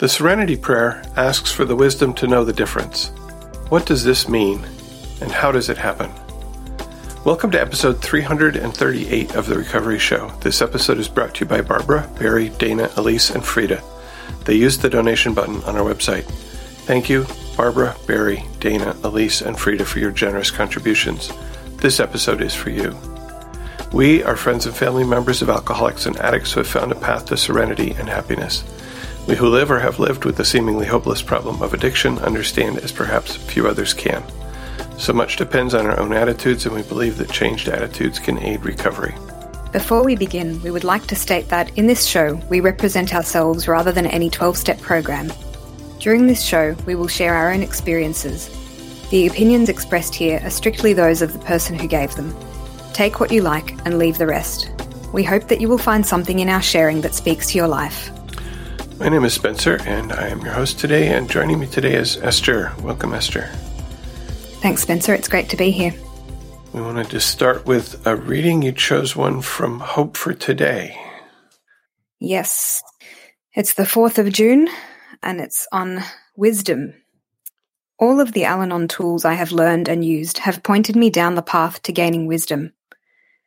The Serenity Prayer asks for the wisdom to know the difference. What does this mean, and how does it happen? Welcome to episode 338 of The Recovery Show. This episode is brought to you by Barbara, Barry, Dana, Elise, and Frida. They used the donation button on our website. Thank you, Barbara, Barry, Dana, Elise, and Frida, for your generous contributions. This episode is for you. We are friends and family members of alcoholics and addicts who have found a path to serenity and happiness. We who live or have lived with the seemingly hopeless problem of addiction understand as perhaps few others can. So much depends on our own attitudes, and we believe that changed attitudes can aid recovery. Before we begin, we would like to state that in this show, we represent ourselves rather than any 12 step program. During this show, we will share our own experiences. The opinions expressed here are strictly those of the person who gave them. Take what you like and leave the rest. We hope that you will find something in our sharing that speaks to your life. My name is Spencer, and I am your host today. And joining me today is Ester. Welcome, Ester. Thanks, Spencer. It's great to be here. We wanted to start with a reading. You chose one from Hope for Today. Yes. It's the 4th of June, and it's on wisdom. All of the Al Anon tools I have learned and used have pointed me down the path to gaining wisdom.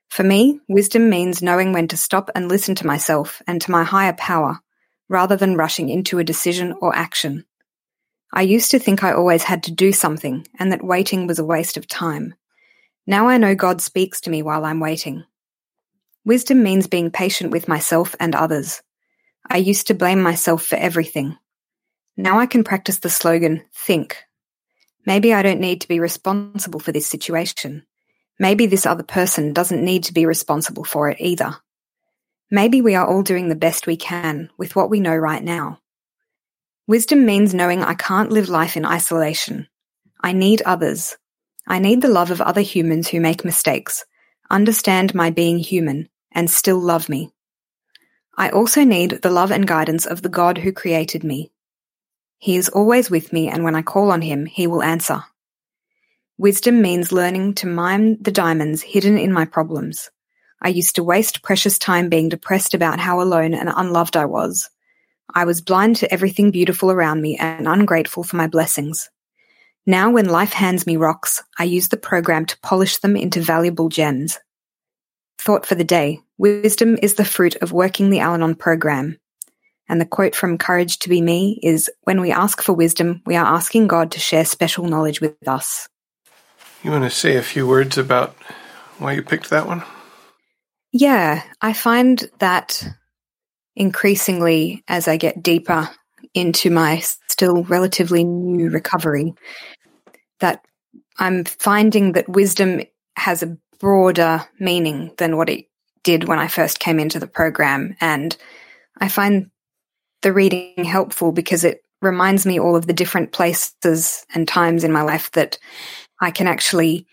For me, wisdom means knowing when to stop and listen to myself and to my higher power rather than rushing into a decision or action. I used to think I always had to do something and that waiting was a waste of time. Now I know God speaks to me while I'm waiting. Wisdom means being patient with myself and others. I used to blame myself for everything. Now I can practice the slogan, think. Maybe I don't need to be responsible for this situation. Maybe this other person doesn't need to be responsible for it either. Maybe we are all doing the best we can with what we know right now. Wisdom means knowing I can't live life in isolation. I need others. I need the love of other humans who make mistakes, understand my being human, and still love me. I also need the love and guidance of the God who created me. He is always with me, and when I call on him, he will answer. Wisdom means learning to mine the diamonds hidden in my problems. I used to waste precious time being depressed about how alone and unloved I was. I was blind to everything beautiful around me and ungrateful for my blessings. Now, when life hands me rocks, I use the program to polish them into valuable gems. Thought for the day Wisdom is the fruit of working the Al Anon program. And the quote from Courage to Be Me is When we ask for wisdom, we are asking God to share special knowledge with us. You want to say a few words about why you picked that one? Yeah, I find that increasingly as I get deeper into my still relatively new recovery, that I'm finding that wisdom has a broader meaning than what it did when I first came into the program. And I find the reading helpful because it reminds me all of the different places and times in my life that I can actually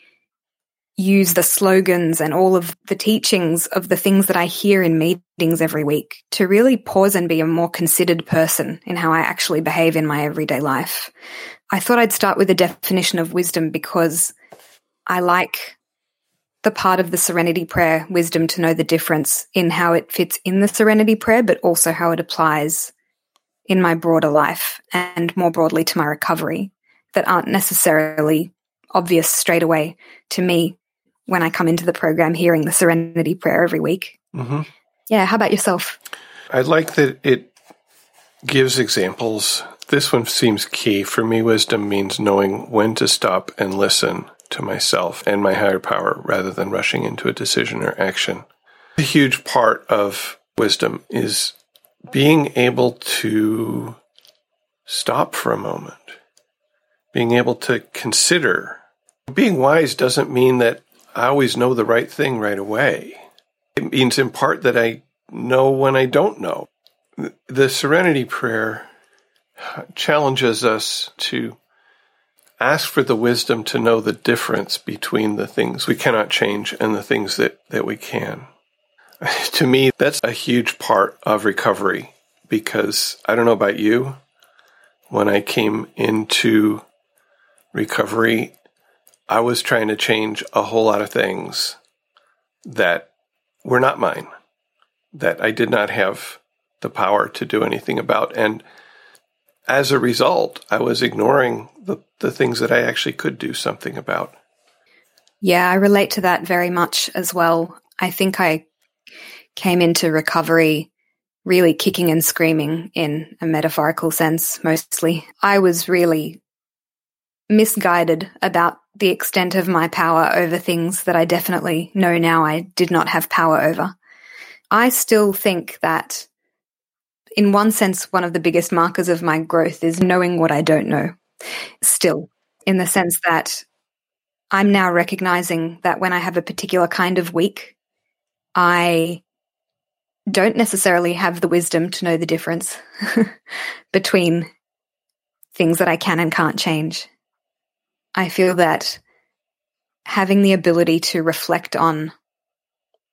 use the slogans and all of the teachings of the things that I hear in meetings every week to really pause and be a more considered person in how I actually behave in my everyday life. I thought I'd start with a definition of wisdom because I like the part of the serenity prayer, wisdom to know the difference in how it fits in the serenity prayer, but also how it applies in my broader life and more broadly to my recovery that aren't necessarily obvious straight away to me when I come into the program hearing the Serenity Prayer every week. Mm-hmm. Yeah, how about yourself? I like that it gives examples. This one seems key. For me, wisdom means knowing when to stop and listen to myself and my higher power rather than rushing into a decision or action. A huge part of wisdom is being able to stop for a moment, being able to consider. Being wise doesn't mean that I always know the right thing right away. It means in part that I know when I don't know. The Serenity Prayer challenges us to ask for the wisdom to know the difference between the things we cannot change and the things that, that we can. to me, that's a huge part of recovery because I don't know about you. When I came into recovery, I was trying to change a whole lot of things that were not mine, that I did not have the power to do anything about. And as a result, I was ignoring the, the things that I actually could do something about. Yeah, I relate to that very much as well. I think I came into recovery really kicking and screaming in a metaphorical sense, mostly. I was really misguided about the extent of my power over things that I definitely know now I did not have power over. I still think that, in one sense, one of the biggest markers of my growth is knowing what I don't know. Still, in the sense that I'm now recognizing that when I have a particular kind of week, I don't necessarily have the wisdom to know the difference between things that I can and can't change. I feel that having the ability to reflect on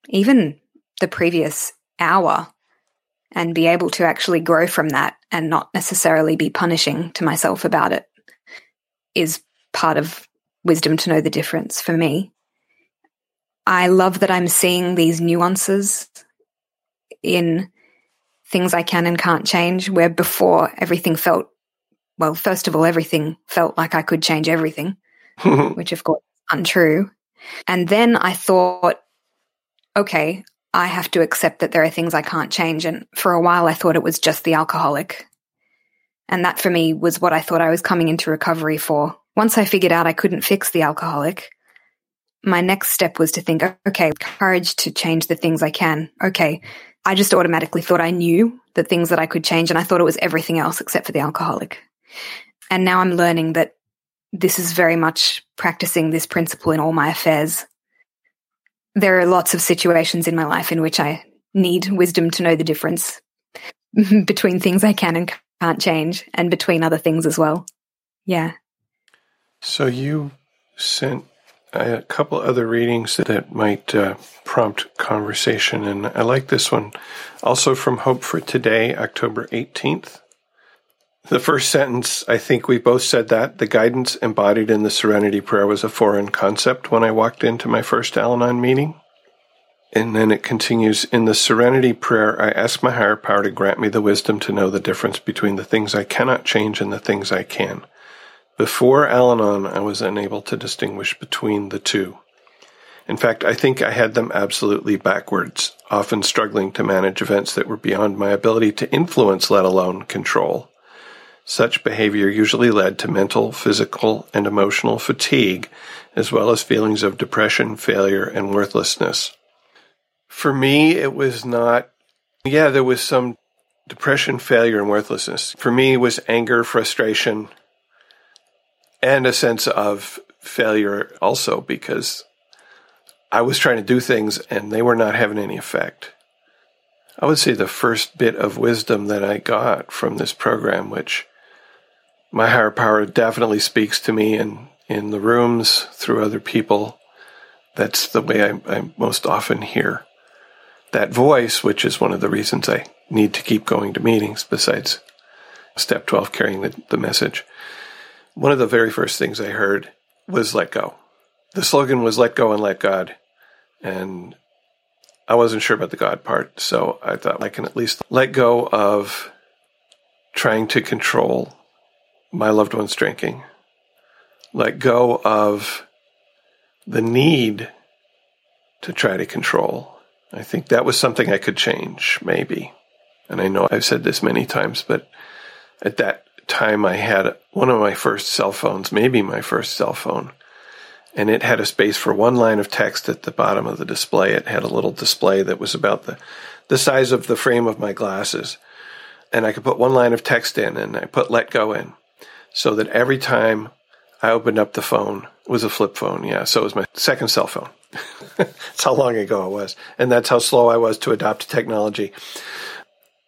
even the previous hour and be able to actually grow from that and not necessarily be punishing to myself about it is part of wisdom to know the difference for me. I love that I'm seeing these nuances in things I can and can't change, where before everything felt, well, first of all, everything felt like I could change everything, which of course is untrue. And then I thought, okay, I have to accept that there are things I can't change. And for a while, I thought it was just the alcoholic. And that for me was what I thought I was coming into recovery for. Once I figured out I couldn't fix the alcoholic, my next step was to think, okay, courage to change the things I can. Okay, I just automatically thought I knew the things that I could change, and I thought it was everything else except for the alcoholic. And now I'm learning that this is very much practicing this principle in all my affairs. There are lots of situations in my life in which I need wisdom to know the difference between things I can and can't change, and between other things as well. Yeah. So you sent a couple other readings that might uh, prompt conversation, and I like this one. Also from Hope for Today, October 18th. The first sentence, I think we both said that. The guidance embodied in the Serenity Prayer was a foreign concept when I walked into my first Al Anon meeting. And then it continues In the Serenity Prayer, I ask my higher power to grant me the wisdom to know the difference between the things I cannot change and the things I can. Before Al Anon, I was unable to distinguish between the two. In fact, I think I had them absolutely backwards, often struggling to manage events that were beyond my ability to influence, let alone control. Such behavior usually led to mental, physical, and emotional fatigue, as well as feelings of depression, failure, and worthlessness. For me, it was not, yeah, there was some depression, failure, and worthlessness. For me, it was anger, frustration, and a sense of failure also because I was trying to do things and they were not having any effect. I would say the first bit of wisdom that I got from this program, which my higher power definitely speaks to me in, in the rooms through other people. That's the way I, I most often hear that voice, which is one of the reasons I need to keep going to meetings besides step 12 carrying the, the message one of the very first things I heard was let go. The slogan was let go and let God. And I wasn't sure about the God part. So I thought I can at least let go of trying to control my loved one's drinking, let go of the need to try to control. I think that was something I could change, maybe. And I know I've said this many times, but at that time I had one of my first cell phones, maybe my first cell phone, and it had a space for one line of text at the bottom of the display. It had a little display that was about the, the size of the frame of my glasses. And I could put one line of text in and I put let go in so that every time I opened up the phone, it was a flip phone. Yeah. So it was my second cell phone. that's how long ago it was. And that's how slow I was to adopt technology.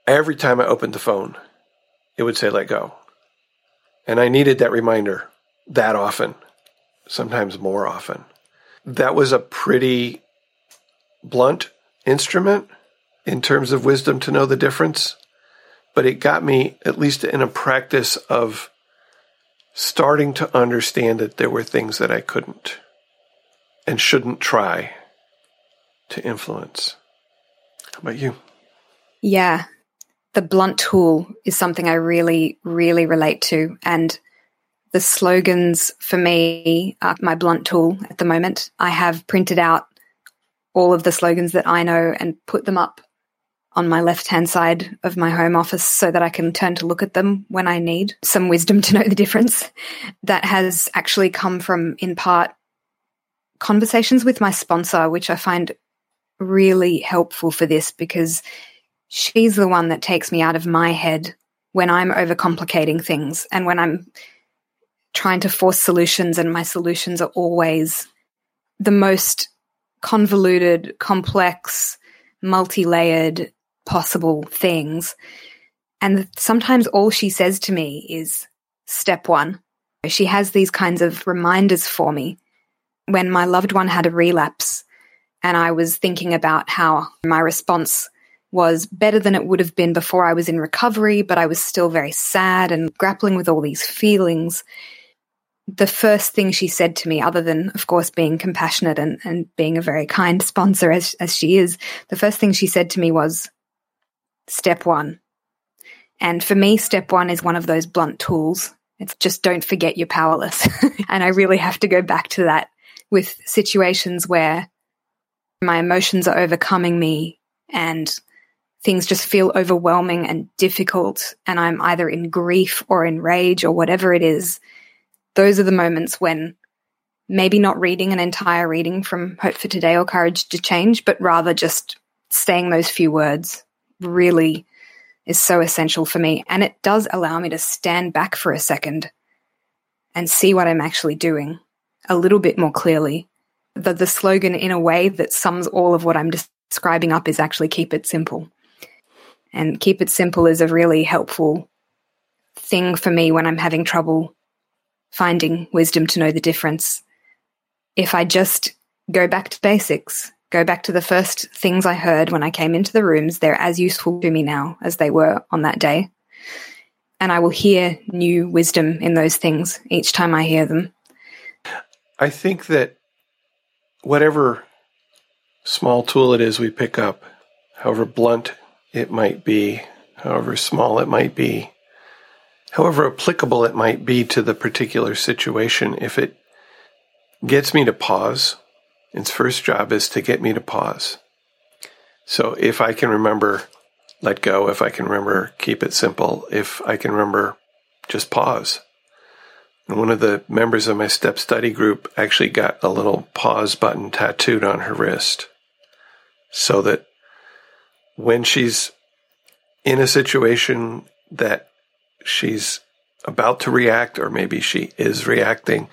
Every time I opened the phone, it would say let go. And I needed that reminder that often, sometimes more often. That was a pretty blunt instrument in terms of wisdom to know the difference, but it got me at least in a practice of starting to understand that there were things that I couldn't and shouldn't try to influence. How about you? Yeah. the blunt tool is something I really, really relate to. And the slogans for me are my blunt tool at the moment. I have printed out all of the slogans that I know and put them up on my left hand side of my home office so that I can turn to look at them when I need some wisdom to know the difference. That has actually come from, in part, conversations with my sponsor, which I find really helpful for this because she's the one that takes me out of my head when I'm overcomplicating things and when I'm trying to force solutions, and my solutions are always the most convoluted, complex, multi layered possible things. And sometimes all she says to me is step one. She has these kinds of reminders for me. When my loved one had a relapse, and I was thinking about how my response was better than it would have been before I was in recovery, but I was still very sad and grappling with all these feelings. The first thing she said to me, other than, of course, being compassionate and, and being a very kind sponsor as, as she is, the first thing she said to me was, Step one. And for me, step one is one of those blunt tools. It's just don't forget you're powerless. and I really have to go back to that with situations where my emotions are overcoming me and things just feel overwhelming and difficult, and I'm either in grief or in rage or whatever it is, those are the moments when maybe not reading an entire reading from Hope for Today or Courage to Change, but rather just saying those few words really is so essential for me. And it does allow me to stand back for a second and see what I'm actually doing a little bit more clearly. The, the slogan, in a way that sums all of what I'm describing up, is actually keep it simple. And keep it simple is a really helpful thing for me when I'm having trouble finding wisdom to know the difference. If I just go back to basics, go back to the first things I heard when I came into the rooms, they're as useful to me now as they were on that day. And I will hear new wisdom in those things each time I hear them. I think that whatever small tool it is we pick up, however blunt it might be, however small it might be, however applicable it might be to the particular situation, if it gets me to pause, its first job is to get me to pause. So if I can remember, let go, if I can remember, keep it simple, if I can remember, just pause. And one of the members of my step study group actually got a little pause button tattooed on her wrist so that when she's in a situation that she's about to react, or maybe she is reacting,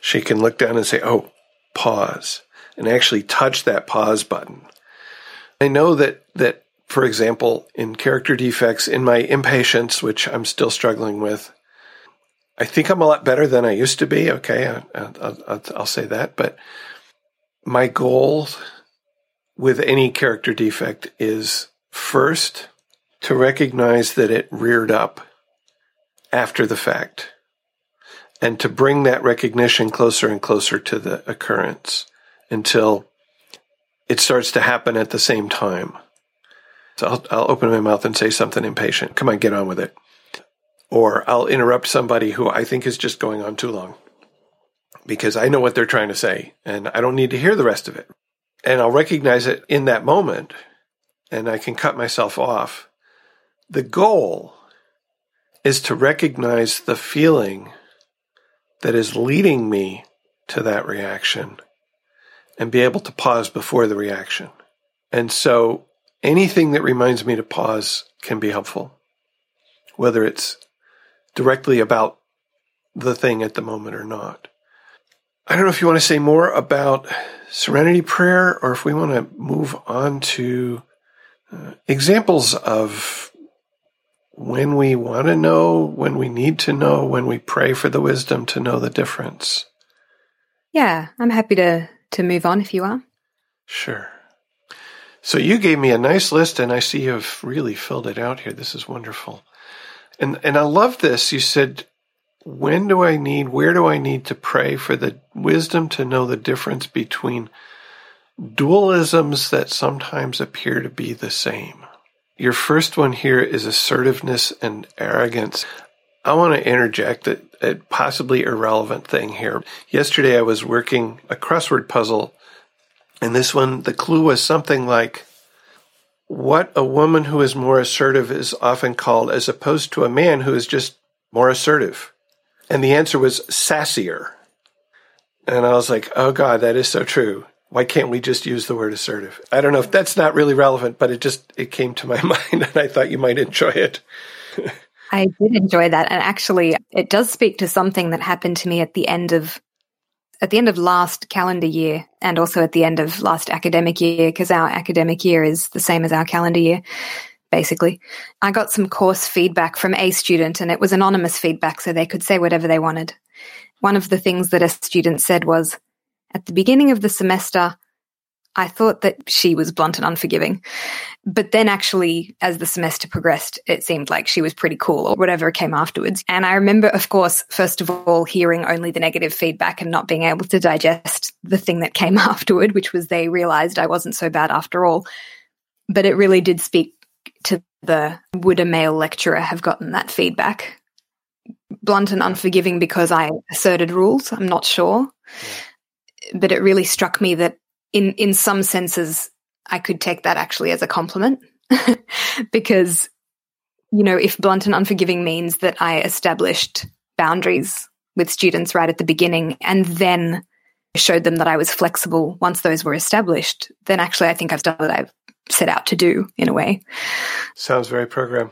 she can look down and say, Oh, pause, and actually touch that pause button. I know that, that, for example, in character defects, in my impatience, which I'm still struggling with, I think I'm a lot better than I used to be. Okay, I, will I'll say that. But my goal with any character defect is First, to recognize that it reared up after the fact, and to bring that recognition closer and closer to the occurrence until it starts to happen at the same time. So I'll, I'll open my mouth and say something impatient. Come on, get on with it. Or I'll interrupt somebody who I think is just going on too long because I know what they're trying to say and I don't need to hear the rest of it. And I'll recognize it in that moment and I can cut myself off. The goal is to recognize the feeling that is leading me to that reaction and be able to pause before the reaction. And so anything that reminds me to pause can be helpful, whether it's directly about the thing at the moment or not. I don't know if you want to say more about serenity prayer or if we want to move on to uh, examples of when we want to know, when we need to know, when we pray for the wisdom to know the difference. Yeah, I'm happy to to move on if you are. Sure. So you gave me a nice list and I see you've really filled it out here. This is wonderful. And and I love this. You said when do I need, where do I need to pray for the wisdom to know the difference between dualisms that sometimes appear to be the same. your first one here is assertiveness and arrogance. I want to interject a, a possibly irrelevant thing here. Yesterday I was working a crossword puzzle, and this one, the clue was something like what a woman who is more assertive is often called, as opposed to a man who is just more assertive. And the answer was sassier. And I was like, oh God, that is so true. Why can't we just use the word assertive? I don't know if that's not really relevant, but it just it came to my mind and I thought you might enjoy it. I did enjoy that. And actually it does speak to something that happened to me at the end of at the end of last calendar year and also at the end of last academic year because our academic year is the same as our calendar year basically. I got some course feedback from a student and it was anonymous feedback so they could say whatever they wanted. One of the things that a student said was, at the beginning of the semester, I thought that she was blunt and unforgiving. But then actually, as the semester progressed, it seemed like she was pretty cool or whatever came afterwards. And I remember, of course, first of all, hearing only the negative feedback and not being able to digest the thing that came afterward, which was they realized I wasn't so bad after all. But it really did speak to the would a male lecturer have gotten that feedback? blunt and unforgiving because I asserted rules. I'm not sure. Yeah. But it really struck me that in, in some senses, I could take that actually as a compliment because, you know, if blunt and unforgiving means that I established boundaries with students right at the beginning and then showed them that I was flexible once those were established, then actually I think I've done what I've set out to do in a way. Sounds very program.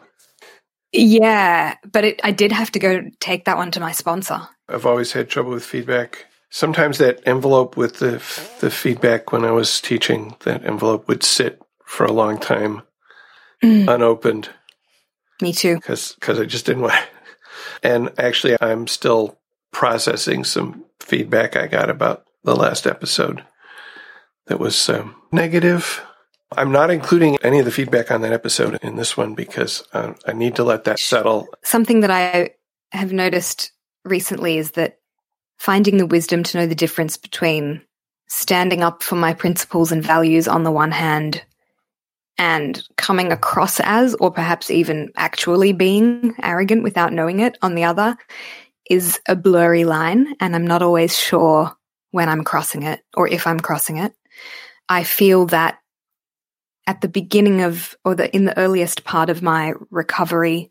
Yeah, but it, I did have to go take that one to my sponsor. I've always had trouble with feedback. Sometimes that envelope with the the feedback when I was teaching, that envelope would sit for a long time mm. unopened. Me too. Because I just didn't want. And actually, I'm still processing some feedback I got about the last episode that was um, negative I'm not including any of the feedback on that episode in this one because uh, I need to let that settle. Something that I have noticed recently is that finding the wisdom to know the difference between standing up for my principles and values on the one hand and coming across as, or perhaps even actually being arrogant without knowing it on the other is a blurry line. And I'm not always sure when I'm crossing it or if I'm crossing it. I feel that at the beginning of, or the, in the earliest part of my recovery,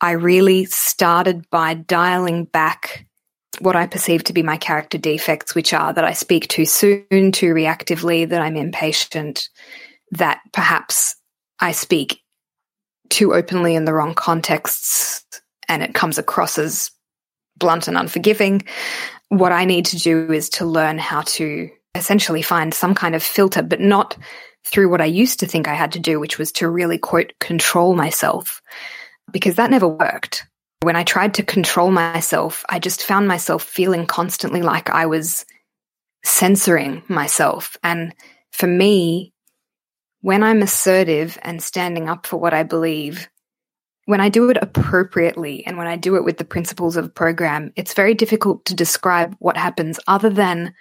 I really started by dialing back what I perceive to be my character defects, which are that I speak too soon, too reactively, that I'm impatient, that perhaps I speak too openly in the wrong contexts and it comes across as blunt and unforgiving. What I need to do is to learn how to essentially find some kind of filter, but not through what I used to think I had to do, which was to really quote control myself, because that never worked. When I tried to control myself, I just found myself feeling constantly like I was censoring myself. And for me, when I'm assertive and standing up for what I believe, when I do it appropriately and when I do it with the principles of program, it's very difficult to describe what happens other than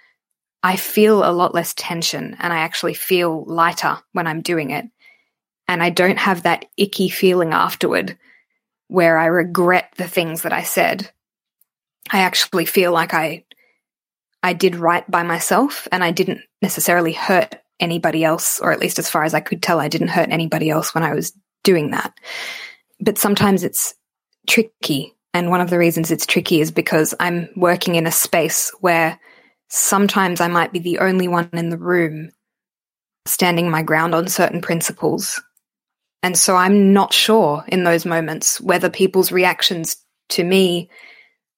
I feel a lot less tension and I actually feel lighter when I'm doing it. And I don't have that icky feeling afterward where I regret the things that I said. I actually feel like I I did right by myself and I didn't necessarily hurt anybody else or at least as far as I could tell I didn't hurt anybody else when I was doing that. But sometimes it's tricky and one of the reasons it's tricky is because I'm working in a space where sometimes I might be the only one in the room standing my ground on certain principles. And so I'm not sure in those moments whether people's reactions to me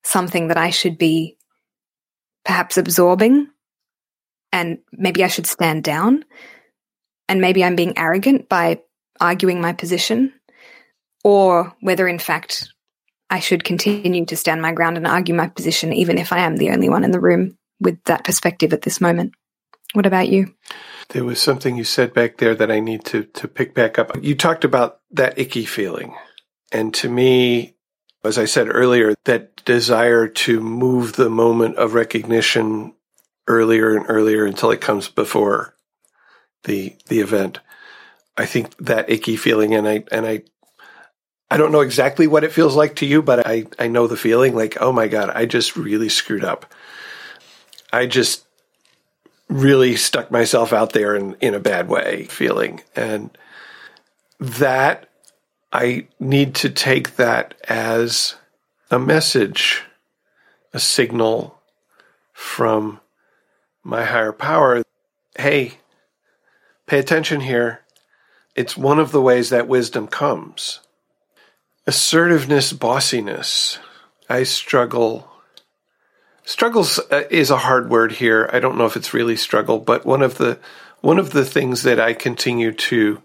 something that I should be perhaps absorbing and maybe I should stand down and maybe I'm being arrogant by arguing my position or whether in fact I should continue to stand my ground and argue my position even if I am the only one in the room with that perspective at this moment. What about you? There was something you said back there that I need to, to pick back up. You talked about that icky feeling. And to me, as I said earlier, that desire to move the moment of recognition earlier and earlier until it comes before the, the event. I think that icky feeling and I and I I don't know exactly what it feels like to you, but I, I know the feeling like, oh my God, I just really screwed up. I just really stuck myself out there in, in a bad way feeling. And that I need to take that as a message, a signal from my higher power. Hey, pay attention here. It's one of the ways that wisdom comes assertiveness, bossiness. I struggle. Struggles uh, is a hard word here. I don't know if it's really struggle, but one of the one of the things that I continue to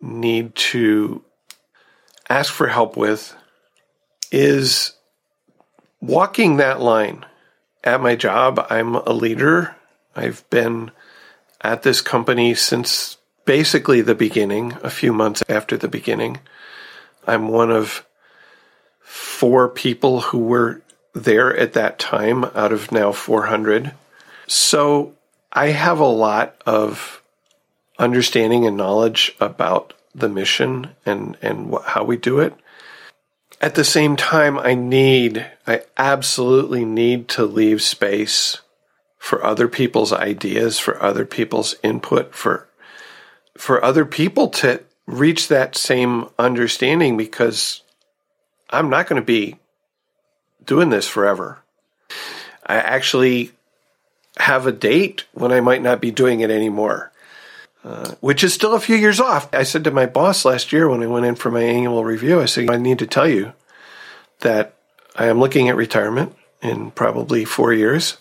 need to ask for help with is walking that line. At my job, I'm a leader. I've been at this company since basically the beginning, a few months after the beginning. I'm one of four people who were there at that time out of now 400. So I have a lot of understanding and knowledge about the mission and, and wh- how we do it. At the same time, I need, I absolutely need to leave space for other people's ideas, for other people's input, for, for other people to reach that same understanding because I'm not going to be doing this forever. I actually have a date when I might not be doing it anymore, uh, which is still a few years off. I said to my boss last year when I went in for my annual review, I said, I need to tell you that I am looking at retirement in probably four years.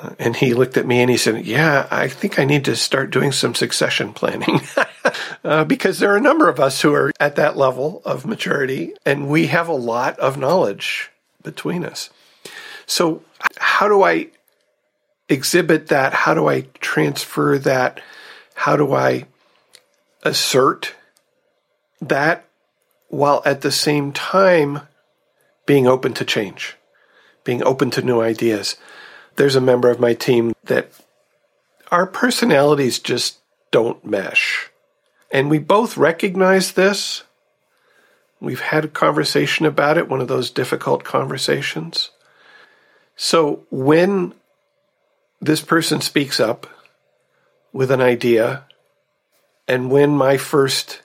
Uh, and he looked at me and he said, Yeah, I think I need to start doing some succession planning. uh, because there are a number of us who are at that level of maturity and we have a lot of knowledge between us. So, how do I exhibit that? How do I transfer that? How do I assert that while at the same time being open to change, being open to new ideas? There's a member of my team that our personalities just don't mesh. And we both recognize this. We've had a conversation about it, one of those difficult conversations. So when this person speaks up with an idea, and when my first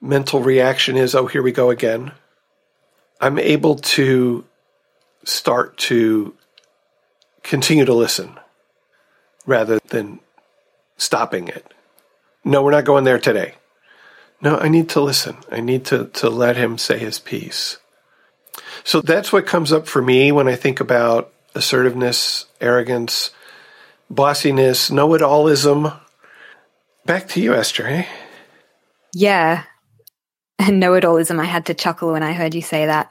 mental reaction is, oh, here we go again, I'm able to start to continue to listen rather than stopping it. No, we're not going there today. No, I need to listen. I need to, to let him say his piece. So that's what comes up for me when I think about assertiveness, arrogance, bossiness, know it allism. Back to you, Ester, eh? Yeah. And know it allism. I had to chuckle when I heard you say that.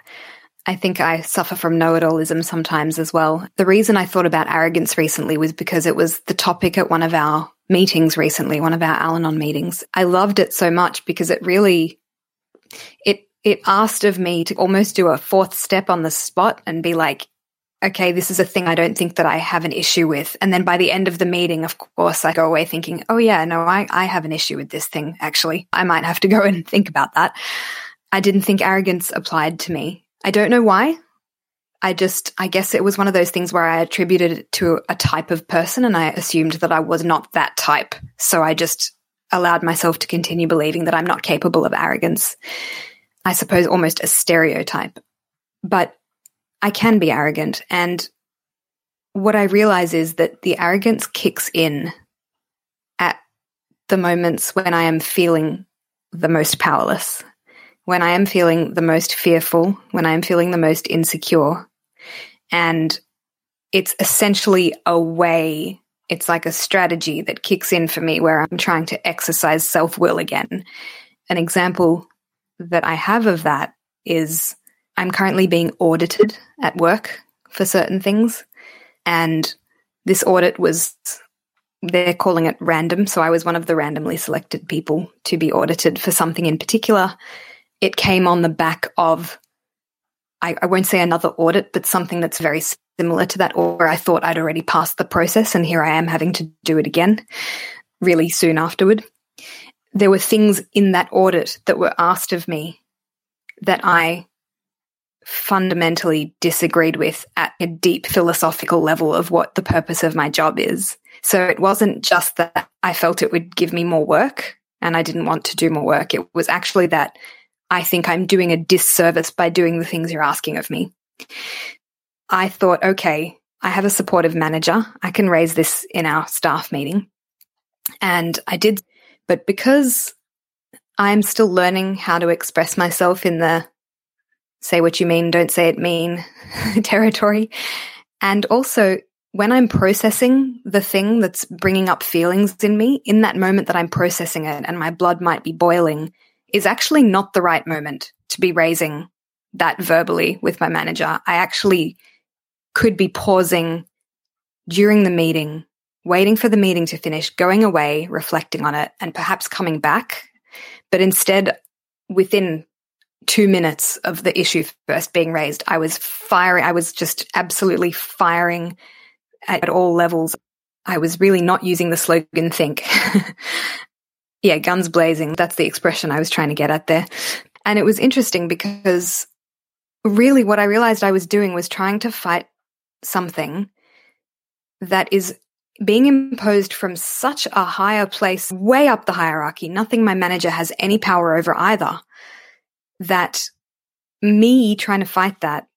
I think I suffer from know it allism sometimes as well. The reason I thought about arrogance recently was because it was the topic at one of our meetings recently, one of our Al Anon meetings. I loved it so much because it really it it asked of me to almost do a fourth step on the spot and be like, okay, this is a thing I don't think that I have an issue with. And then by the end of the meeting, of course, I go away thinking, oh yeah, no, I, I have an issue with this thing, actually. I might have to go and think about that. I didn't think arrogance applied to me. I don't know why. I just, I guess it was one of those things where I attributed it to a type of person and I assumed that I was not that type. So I just allowed myself to continue believing that I'm not capable of arrogance. I suppose almost a stereotype. But I can be arrogant. And what I realize is that the arrogance kicks in at the moments when I am feeling the most powerless when I am feeling the most fearful, when I am feeling the most insecure. And it's essentially a way, it's like a strategy that kicks in for me where I'm trying to exercise self will again. An example that I have of that is I'm currently being audited at work for certain things. And this audit was, they're calling it random. So I was one of the randomly selected people to be audited for something in particular it came on the back of, I, I won't say another audit, but something that's very similar to that, or I thought I'd already passed the process and here I am having to do it again really soon afterward. there were things in that audit that were asked of me that I fundamentally disagreed with at a deep philosophical level of what the purpose of my job is. So it wasn't just that I felt it would give me more work and I didn't want to do more work. It was actually that I think I'm doing a disservice by doing the things you're asking of me. I thought, okay, I have a supportive manager. I can raise this in our staff meeting. And I did, but because I'm still learning how to express myself in the say what you mean, don't say it mean territory. And also, when I'm processing the thing that's bringing up feelings in me, in that moment that I'm processing it and my blood might be boiling, is actually not the right moment to be raising that verbally with my manager. I actually could be pausing during the meeting, waiting for the meeting to finish, going away, reflecting on it, and perhaps coming back. But instead, within two minutes of the issue first being raised, I was firing, I was just absolutely firing at all levels. I was really not using the slogan think. yeah, guns blazing. That's the expression I was trying to get at there. And it was interesting because really what I realized I was doing was trying to fight something that is being imposed from such a higher place, way up the hierarchy, nothing my manager has any power over either, that me trying to fight that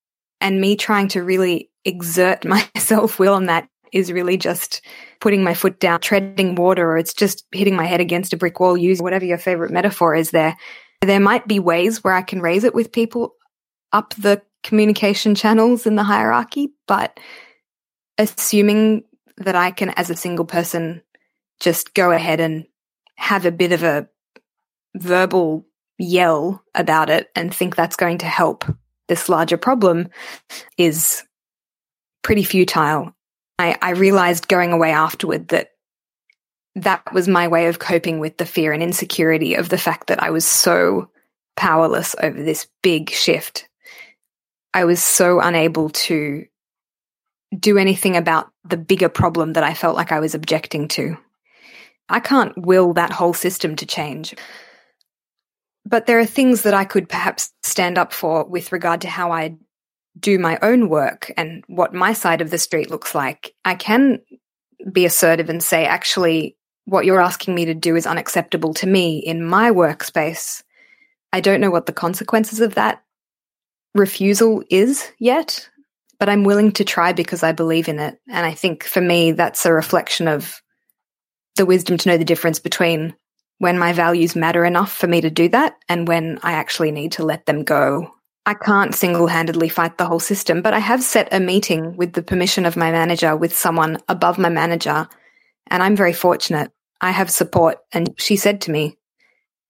and me trying to really exert my self will on that is really just putting my foot down, treading water, or it's just hitting my head against a brick wall, use whatever your favorite metaphor is there. There might be ways where I can raise it with people up the communication channels in the hierarchy, but assuming that I can, as a single person, just go ahead and have a bit of a verbal yell about it and think that's going to help this larger problem is pretty futile. I, I realized going away afterward that that was my way of coping with the fear and insecurity of the fact that I was so powerless over this big shift. I was so unable to do anything about the bigger problem that I felt like I was objecting to. I can't will that whole system to change. But there are things that I could perhaps stand up for with regard to how I do my own work and what my side of the street looks like. I can be assertive and say, actually, what you're asking me to do is unacceptable to me in my workspace. I don't know what the consequences of that refusal is yet, but I'm willing to try because I believe in it. And I think for me, that's a reflection of the wisdom to know the difference between when my values matter enough for me to do that and when I actually need to let them go. I can't single handedly fight the whole system, but I have set a meeting with the permission of my manager with someone above my manager. And I'm very fortunate. I have support. And she said to me,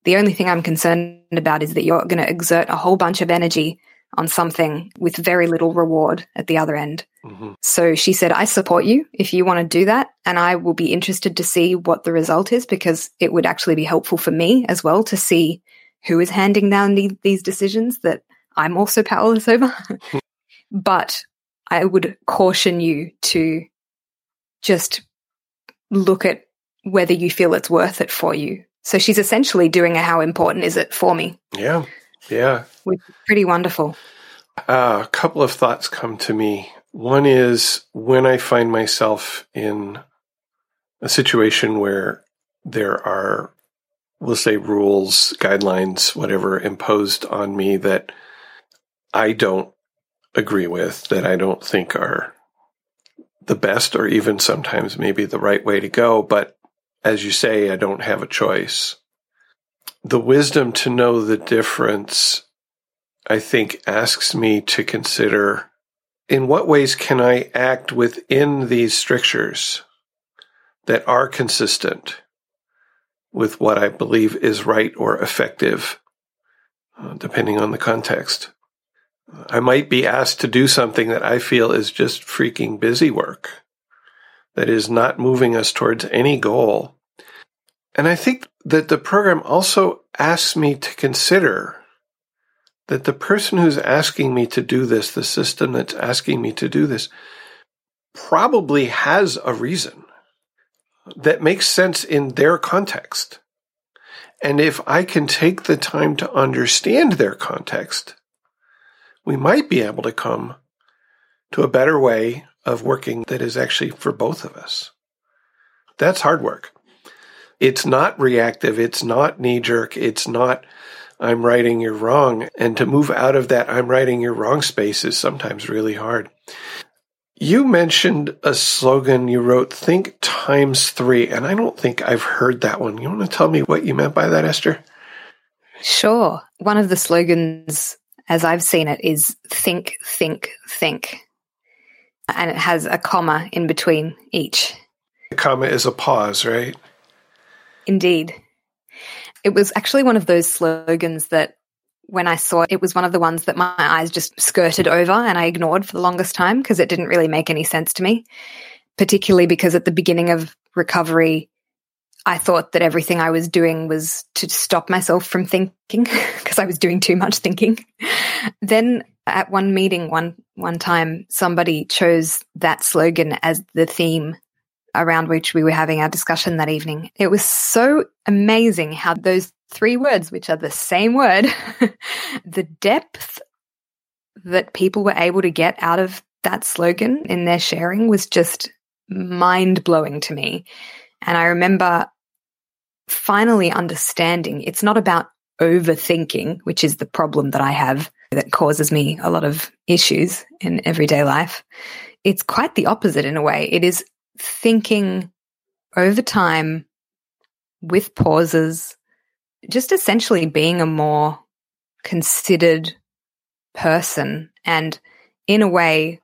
the only thing I'm concerned about is that you're going to exert a whole bunch of energy on something with very little reward at the other end. Mm-hmm. So she said, I support you if you want to do that. And I will be interested to see what the result is because it would actually be helpful for me as well to see who is handing down the, these decisions that I'm also powerless over. but I would caution you to just look at whether you feel it's worth it for you. So she's essentially doing a how important is it for me? Yeah. Yeah. Which is pretty wonderful. Uh, a couple of thoughts come to me. One is when I find myself in a situation where there are, we'll say, rules, guidelines, whatever, imposed on me that I don't agree with, that I don't think are the best or even sometimes maybe the right way to go. But as you say, I don't have a choice the wisdom to know the difference, I think, asks me to consider in what ways can I act within these strictures that are consistent with what I believe is right or effective, uh, depending on the context. I might be asked to do something that I feel is just freaking busy work, that is not moving us towards any goal. And I think that the program also asks me to consider that the person who's asking me to do this, the system that's asking me to do this, probably has a reason that makes sense in their context. And if I can take the time to understand their context, we might be able to come to a better way of working that is actually for both of us. That's hard work. It's not reactive. It's not knee jerk. It's not, I'm writing you're wrong. And to move out of that, I'm writing you're wrong space is sometimes really hard. You mentioned a slogan you wrote, think times three, and I don't think I've heard that one. You want to tell me what you meant by that, Ester? Sure. One of the slogans, as I've seen it, is think, think, think. And it has a comma in between each. A comma is a pause, right? Indeed. It was actually one of those slogans that when I saw it, it was one of the ones that my eyes just skirted over and I ignored for the longest time because it didn't really make any sense to me, particularly because at the beginning of recovery, I thought that everything I was doing was to stop myself from thinking because I was doing too much thinking. then at one meeting one one time somebody chose that slogan as the theme around which we were having our discussion that evening. It was so amazing how those three words, which are the same word, the depth that people were able to get out of that slogan in their sharing was just mind blowing to me. And I remember finally understanding it's not about overthinking, which is the problem that I have that causes me a lot of issues in everyday life. It's quite the opposite in a way. It is thinking over time with pauses just essentially being a more considered person and in a way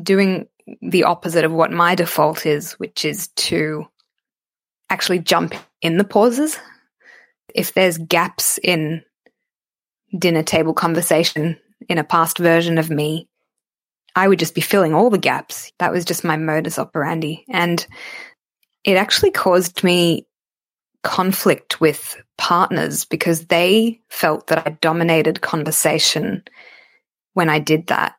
doing the opposite of what my default is, which is to actually jump in the pauses. If there's gaps in dinner table conversation in a past version of me, I would just be filling all the gaps. That was just my modus operandi. And it actually caused me conflict with partners because they felt that I dominated conversation when I did that.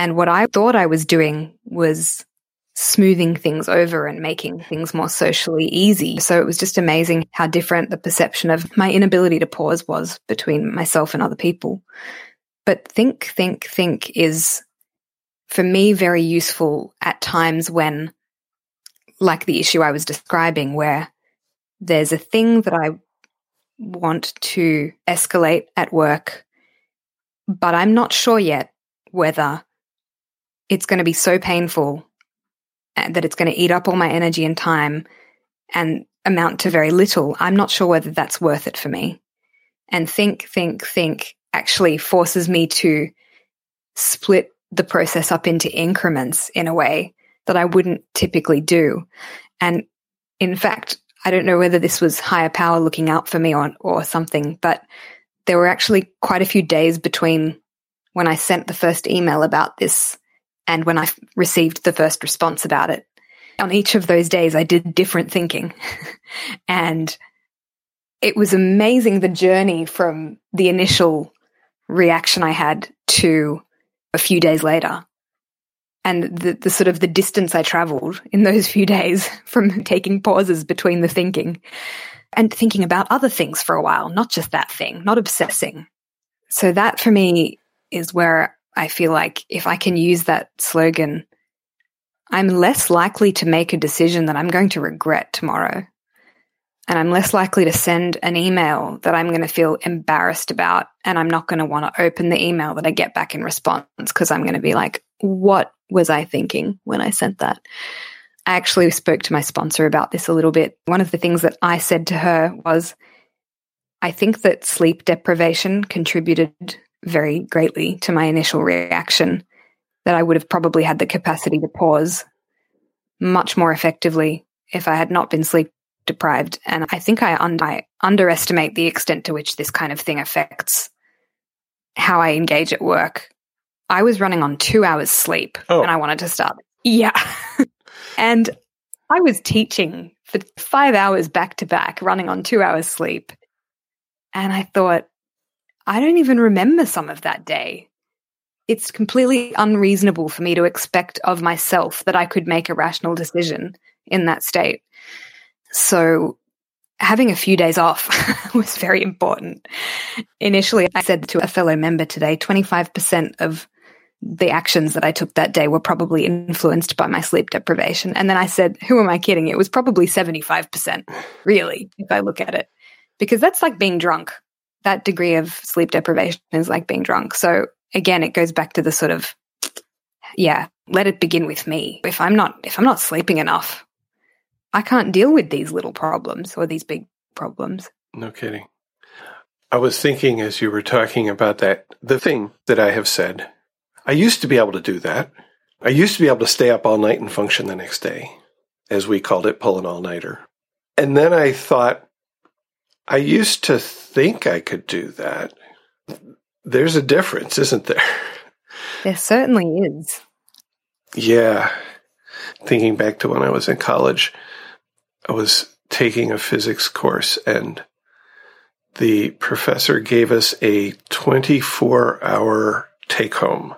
And what I thought I was doing was smoothing things over and making things more socially easy. So it was just amazing how different the perception of my inability to pause was between myself and other people. But think, think, think is for me very useful at times when, like the issue I was describing, where there's a thing that I want to escalate at work, but I'm not sure yet whether it's going to be so painful eh, that it's going to eat up all my energy and time and amount to very little. I'm not sure whether that's worth it for me. And think, think, think actually forces me to split the process up into increments in a way that I wouldn't typically do. And in fact, I don't know whether this was higher power looking out for me or, or something, but there were actually quite a few days between when I sent the first email about this and when I received the first response about it. On each of those days, I did different thinking. and it was amazing the journey from the initial reaction I had to a few days later and the, the sort of the distance I traveled in those few days from taking pauses between the thinking and thinking about other things for a while, not just that thing, not obsessing. So that for me is where I feel like if I can use that slogan, I'm less likely to make a decision that I'm going to regret tomorrow. And I'm less likely to send an email that I'm going to feel embarrassed about. And I'm not going to want to open the email that I get back in response because I'm going to be like, what was I thinking when I sent that? I actually spoke to my sponsor about this a little bit. One of the things that I said to her was, I think that sleep deprivation contributed very greatly to my initial reaction, that I would have probably had the capacity to pause much more effectively if I had not been sleep deprived. And I think I, un- I underestimate the extent to which this kind of thing affects how I engage at work I was running on two hours sleep oh. and I wanted to start. Yeah. and I was teaching for five hours back to back, running on two hours sleep. And I thought, I don't even remember some of that day. It's completely unreasonable for me to expect of myself that I could make a rational decision in that state. So having a few days off was very important. Initially, I said to a fellow member today, 25% of the actions that I took that day were probably influenced by my sleep deprivation. And then I said, who am I kidding? It was probably 75%, really, if I look at it. Because that's like being drunk. That degree of sleep deprivation is like being drunk. So again, it goes back to the sort of, yeah, let it begin with me. If I'm not, if I'm not sleeping enough, I can't deal with these little problems or these big problems. No kidding. I was thinking as you were talking about that, the thing that I have said, I used to be able to do that. I used to be able to stay up all night and function the next day, as we called it, pull an all nighter. And then I thought, I used to think I could do that. There's a difference, isn't there? There certainly is. Yeah. Thinking back to when I was in college, I was taking a physics course and the professor gave us a 24 hour take home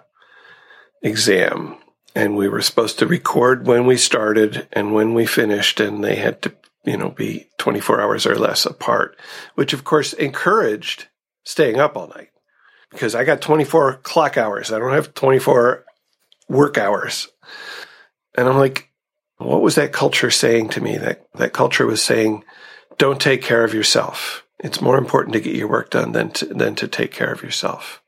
exam and we were supposed to record when we started and when we finished and they had to you know be 24 hours or less apart which of course encouraged staying up all night because i got 24 clock hours i don't have 24 work hours and i'm like what was that culture saying to me? That that culture was saying, "Don't take care of yourself. It's more important to get your work done than to, than to take care of yourself."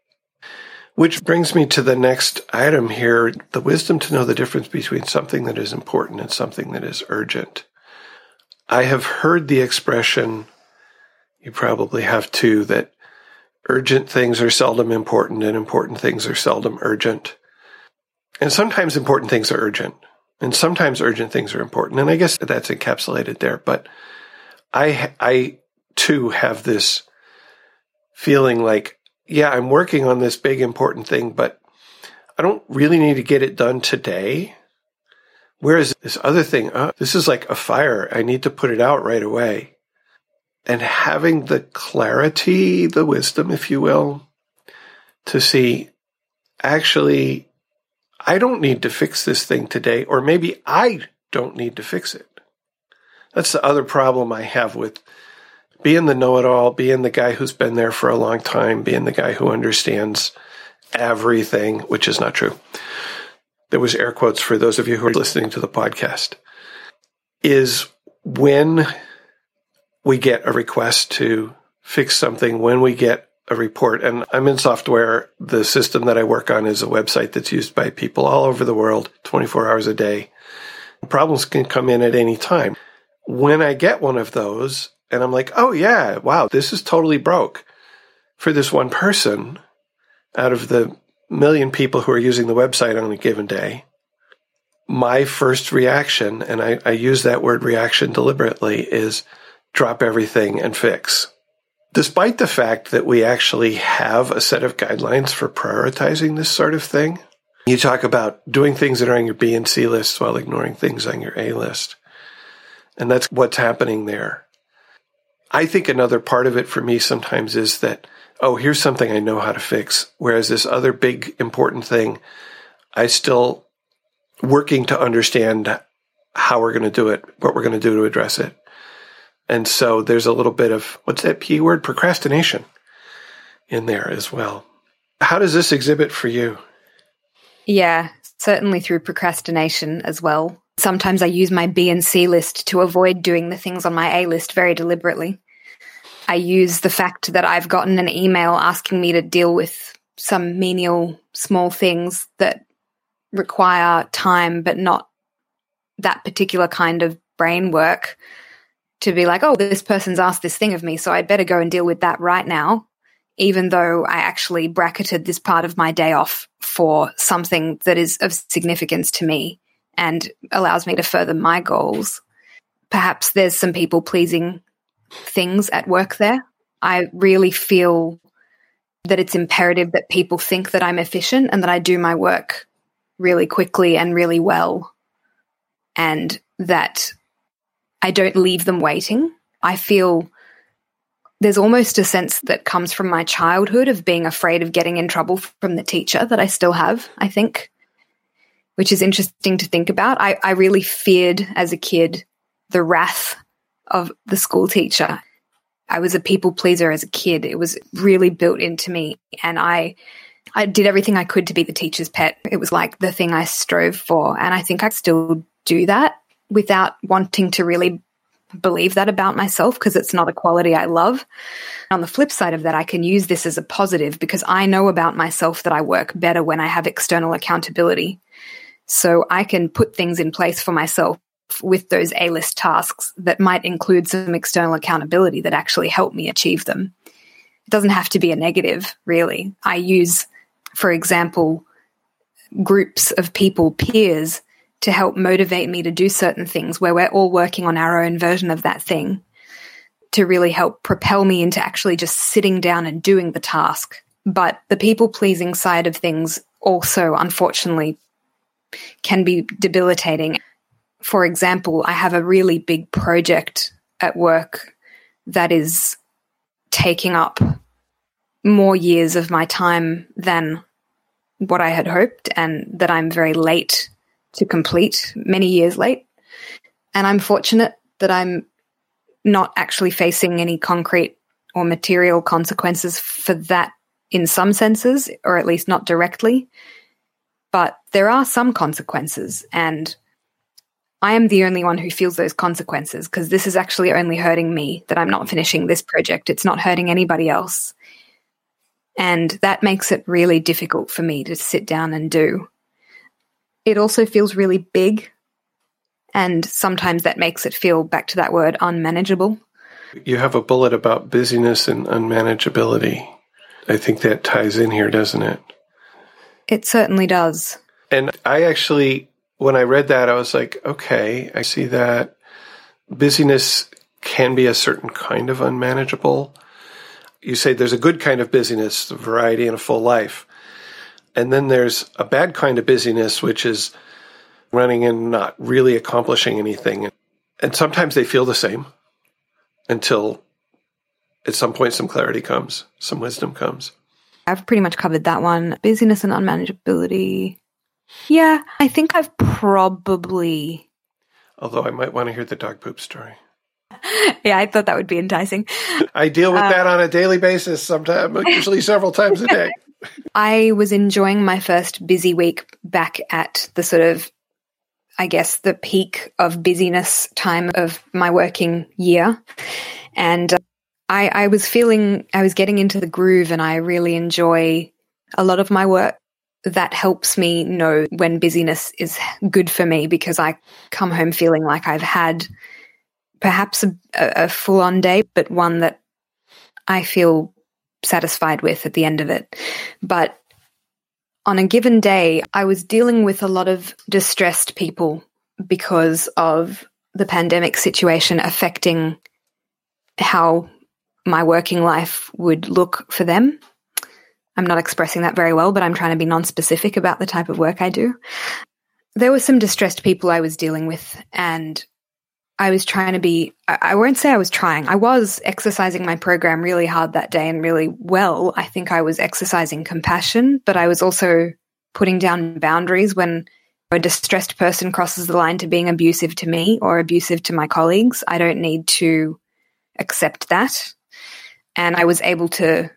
Which brings me to the next item here: the wisdom to know the difference between something that is important and something that is urgent. I have heard the expression, you probably have too, that urgent things are seldom important and important things are seldom urgent. And sometimes important things are urgent. And sometimes urgent things are important. And I guess that's encapsulated there. But I, I too have this feeling like, yeah, I'm working on this big important thing, but I don't really need to get it done today. Whereas this other thing, uh, this is like a fire. I need to put it out right away. And having the clarity, the wisdom, if you will, to see actually I don't need to fix this thing today, or maybe I don't need to fix it. That's the other problem I have with being the know it all, being the guy who's been there for a long time, being the guy who understands everything, which is not true. There was air quotes for those of you who are listening to the podcast. Is when we get a request to fix something, when we get a report. And I'm in software. The system that I work on is a website that's used by people all over the world 24 hours a day. Problems can come in at any time. When I get one of those and I'm like, oh, yeah, wow, this is totally broke for this one person out of the million people who are using the website on a given day. My first reaction, and I, I use that word reaction deliberately, is drop everything and fix despite the fact that we actually have a set of guidelines for prioritizing this sort of thing. You talk about doing things that are on your B and C list while ignoring things on your A list. And that's what's happening there. I think another part of it for me sometimes is that, oh, here's something I know how to fix. Whereas this other big important thing, I still working to understand how we're going to do it, what we're going to do to address it. And so there's a little bit of what's that P word? Procrastination in there as well. How does this exhibit for you? Yeah, certainly through procrastination as well. Sometimes I use my B and C list to avoid doing the things on my A list very deliberately. I use the fact that I've gotten an email asking me to deal with some menial small things that require time but not that particular kind of brain work to be like, oh, this person's asked this thing of me, so I'd better go and deal with that right now, even though I actually bracketed this part of my day off for something that is of significance to me and allows me to further my goals. Perhaps there's some people pleasing things at work there. I really feel that it's imperative that people think that I'm efficient and that I do my work really quickly and really well. And that I don't leave them waiting. I feel there's almost a sense that comes from my childhood of being afraid of getting in trouble from the teacher that I still have, I think, which is interesting to think about. I, I really feared as a kid the wrath of the school teacher. I was a people pleaser as a kid. It was really built into me and I I did everything I could to be the teacher's pet. It was like the thing I strove for and I think I still do that without wanting to really believe that about myself because it's not a quality I love. On the flip side of that, I can use this as a positive because I know about myself that I work better when I have external accountability. So I can put things in place for myself with those A list tasks that might include some external accountability that actually help me achieve them. It doesn't have to be a negative, really. I use, for example, groups of people, peers, to help motivate me to do certain things where we're all working on our own version of that thing to really help propel me into actually just sitting down and doing the task. But the people pleasing side of things also, unfortunately, can be debilitating. For example, I have a really big project at work that is taking up more years of my time than what I had hoped, and that I'm very late to complete, many years late. And I'm fortunate that I'm not actually facing any concrete or material consequences for that in some senses, or at least not directly. But there are some consequences, and I am the only one who feels those consequences because this is actually only hurting me that I'm not mm. finishing this project. It's not hurting anybody else. And that makes it really difficult for me to sit down and do it also feels really big. And sometimes that makes it feel, back to that word, unmanageable. You have a bullet about busyness and unmanageability. I think that ties in here, doesn't it? It certainly does. And I actually, when I read that, I was like, okay, I see that busyness can be a certain kind of unmanageable. You say there's a good kind of busyness, variety, and a full life. And then there's a bad kind of busyness, which is running and not really accomplishing anything. And sometimes they feel the same until at some point some clarity comes, some wisdom comes. I've pretty much covered that one. Busyness and unmanageability. Yeah, I think I've probably. Although I might want to hear the dog poop story. yeah, I thought that would be enticing. I deal with uh, that on a daily basis, sometimes, usually several times a day. I was enjoying my first busy week back at the sort of, I guess, the peak of busyness time of my working year. And uh, I, I was feeling, I was getting into the groove and I really enjoy a lot of my work. That helps me know when busyness is good for me because I come home feeling like I've had perhaps a, a full on day, but one that I feel satisfied with at the end of it. But on a given day, I was dealing with a lot of distressed people because of the pandemic situation affecting how my working life would look for them. I'm not expressing that very well, but I'm trying to be non-specific about the type of work I do. There were some distressed people I was dealing with and I was trying to be, I won't say I was trying. I was exercising my program really hard that day and really well. I think I was exercising compassion, but I was also putting down boundaries when a distressed person crosses the line to being abusive to me or abusive to my colleagues. I don't need to accept that. And I was able to,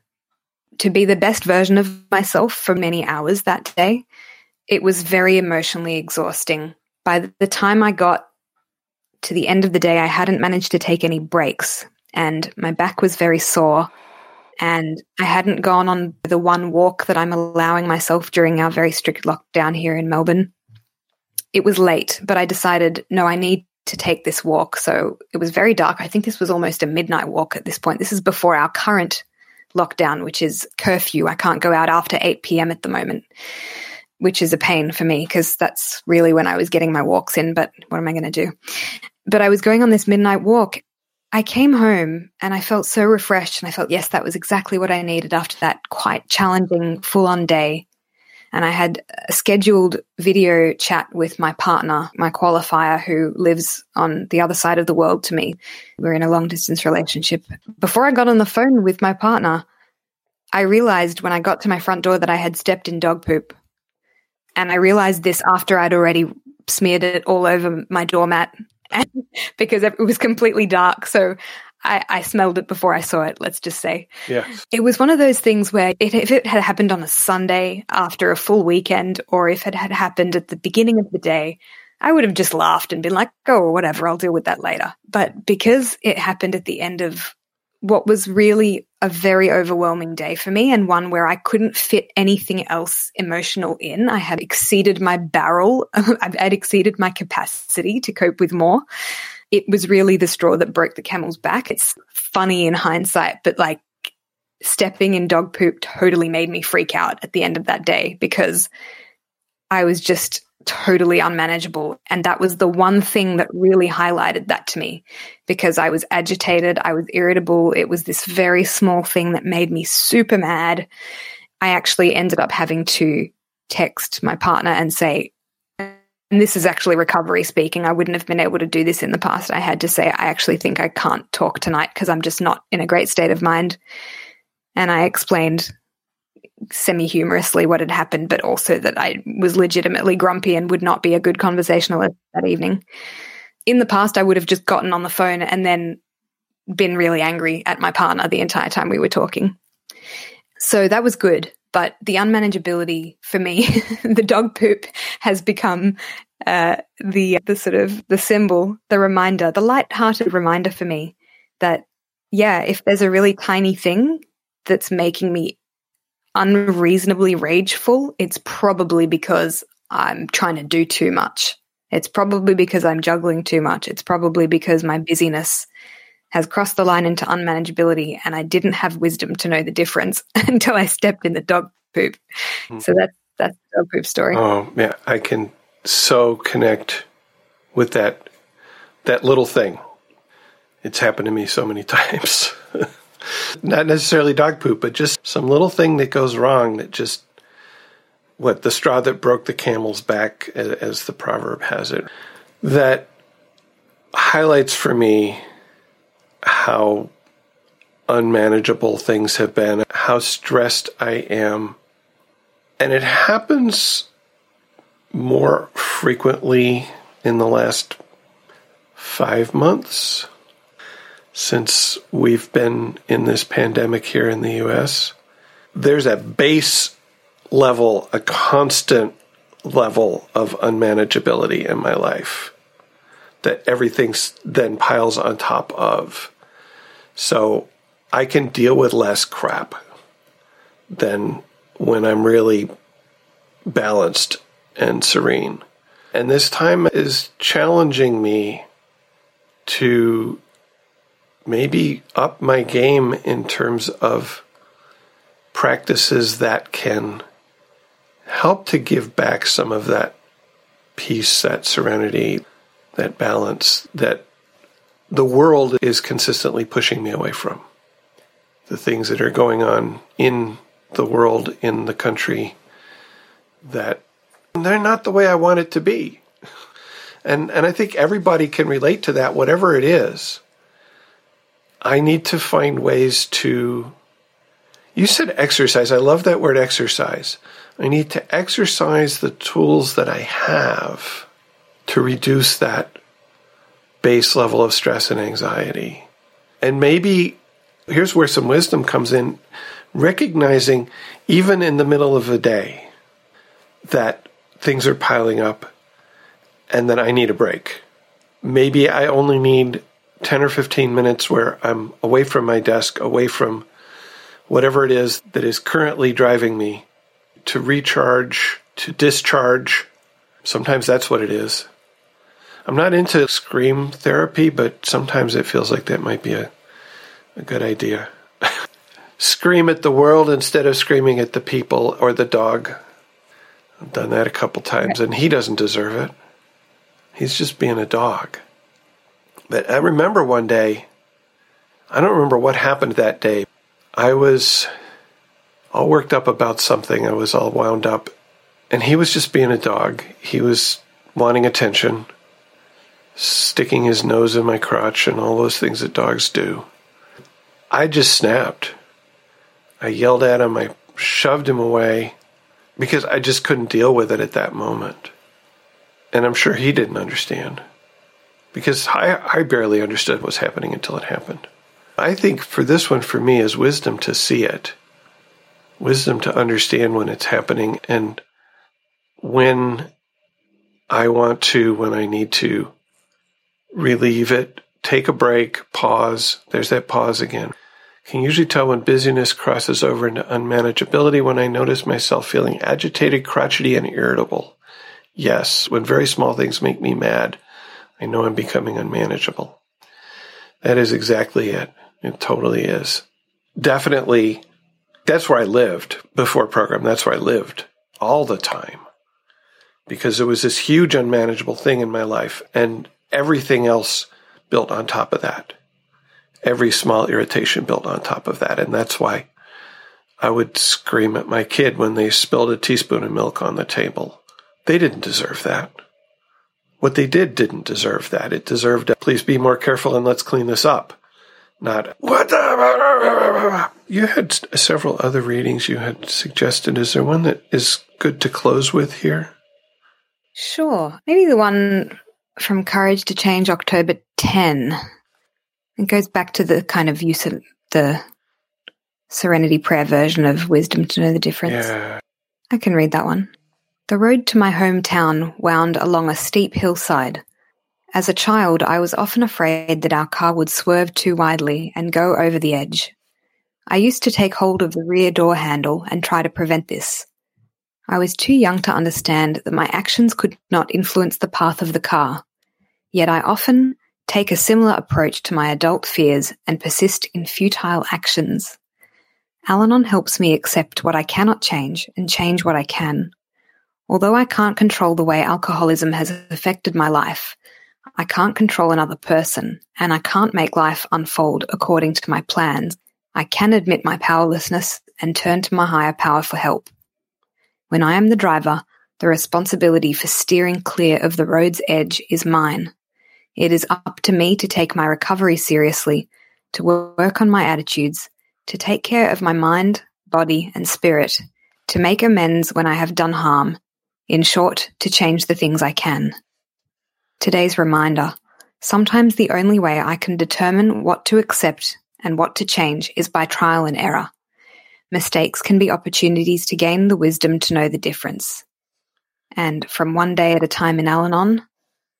to be the best version of myself for many hours that day. It was very emotionally exhausting. By the time I got to the end of the day, I hadn't managed to take any breaks and my back was very sore. And I hadn't gone on the one walk that I'm allowing myself during our very strict lockdown here in Melbourne. It was late, but I decided, no, I need to take this walk. So it was very dark. I think this was almost a midnight walk at this point. This is before our current lockdown, which is curfew. I can't go out after 8 p.m. at the moment which is a pain for me because that's really when I was getting my walks in. But what am I going to do? But I was going on this midnight walk. I came home and I felt so refreshed. And I felt, yes, that was exactly what I needed after that quite challenging full on day. And I had a scheduled video chat with my partner, my qualifier, who lives on the other side of the world to me. We're in a long distance relationship. Before I got on the phone with my partner, I realized when I got to my front door that I had stepped in dog poop. And I realized this after I'd already smeared it all over my doormat because it was completely dark. So I, I, smelled it before I saw it, let's just say. Yes. It was one of those things where it, if it had happened on a Sunday after a full weekend, or if it had happened at the beginning of the day, I would have just laughed and been like, oh, whatever, I'll deal with that later. But because it happened at the end of what was really a very overwhelming day for me and one where I couldn't fit anything else emotional in. I had exceeded my barrel. I had exceeded my capacity to cope with more. It was really the straw that broke the camel's back. It's funny in hindsight, but like stepping in dog poop totally made me freak out at the end of that day because I was just totally unmanageable. And that was the one thing that really highlighted that to me because I was agitated, I was irritable. It was this very small thing that made me super mad. I actually ended up having to text my partner and say, and this is actually recovery speaking. I wouldn't have been able to do this in the past. I had to say, I actually think I can't talk tonight because I'm just not in a great state of mind. And I explained semi humorously what had happened, but also that I was legitimately grumpy and would not be a good conversationalist that evening. In the past, I would have just gotten on the phone and then been really angry at my partner the entire time we were talking. So that was good. But the unmanageability for me, the dog poop has become uh, the the sort of the symbol, the reminder, the light-hearted reminder for me that yeah, if there's a really tiny thing that's making me unreasonably rageful, it's probably because I'm trying to do too much. It's probably because I'm juggling too much. It's probably because my busyness has crossed the line into unmanageability and I didn't have wisdom to know the difference until I stepped in the dog poop. Mm-hmm. So that's that's the dog poop story. Oh yeah, I can so connect with that that little thing. It's happened to me so many times. Not necessarily dog poop, but just some little thing that goes wrong that just what the straw that broke the camel's back, as the proverb has it, that highlights for me how unmanageable things have been, how stressed I am. And it happens more frequently in the last five months since we've been in this pandemic here in the US. There's a base level, a constant level of unmanageability in my life that everything then piles on top of. So I can deal with less crap than when I'm really balanced and serene. And this time is challenging me to maybe up my game in terms of practices that can help to give back some of that peace, that serenity, that balance that the world is consistently pushing me away from. The things that are going on in the world, in the country, that they're not the way I want it to be. And, and I think everybody can relate to that, whatever it is. I need to find ways to. You said exercise. I love that word exercise. I need to exercise the tools that I have to reduce that base level of stress and anxiety. And maybe here's where some wisdom comes in recognizing, even in the middle of the day, that things are piling up and that I need a break. Maybe I only need 10 or 15 minutes where I'm away from my desk, away from whatever it is that is currently driving me to recharge, to discharge. Sometimes that's what it is. I'm not into scream therapy, but sometimes it feels like that might be a, a good idea. Scream at the world instead of screaming at the people or the dog. I've done that a couple times, and he doesn't deserve it. He's just being a dog. But I remember one day, I don't remember what happened that day. I was all worked up about something. I was all wound up. And he was just being a dog. He was wanting attention, sticking his nose in my crotch, and all those things that dogs do. I just snapped. I yelled at him. I shoved him away because I just couldn't deal with it at that moment. And I'm sure he didn't understand because I, I barely understood what was happening until it happened. I think for this one, for me, is wisdom to see it, wisdom to understand when it's happening and when I want to, when I need to relieve it, take a break, pause. There's that pause again. Can usually tell when busyness crosses over into unmanageability when I notice myself feeling agitated, crotchety, and irritable. Yes, when very small things make me mad. I know I'm becoming unmanageable. That is exactly it. It totally is. Definitely, that's where I lived before program. That's where I lived all the time because it was this huge unmanageable thing in my life and everything else built on top of that. Every small irritation built on top of that. And that's why I would scream at my kid when they spilled a teaspoon of milk on the table. They didn't deserve that. What they did didn't deserve that. It deserved, please be more careful and let's clean this up. Not, what the? You had several other readings you had suggested. Is there one that is good to close with here? Sure. Maybe the one from Courage to Change, October 10. It goes back to the kind of use of the Serenity Prayer version of Wisdom to Know the Difference. Yeah. I can read that one. The road to my hometown wound along a steep hillside. As a child, I was often afraid that our car would swerve too widely and go over the edge. I used to take hold of the rear door handle and try to prevent this. I was too young to understand that my actions could not influence the path of the car. Yet I often take a similar approach to my adult fears and persist in futile actions. Al Anon helps me accept what I cannot change and change what I can. Although I can't control the way alcoholism has affected my life, I can't control another person, and I can't make life unfold according to my plans. I can admit my powerlessness and turn to my higher power for help. When I am the driver, the responsibility for steering clear of the road's edge is mine. It is up to me to take my recovery seriously, to work on my attitudes, to take care of my mind, body, and spirit, to make amends when I have done harm, in short, to change the things I can. Today's reminder sometimes the only way I can determine what to accept and what to change is by trial and error. Mistakes can be opportunities to gain the wisdom to know the difference. And from one day at a time in Al Anon,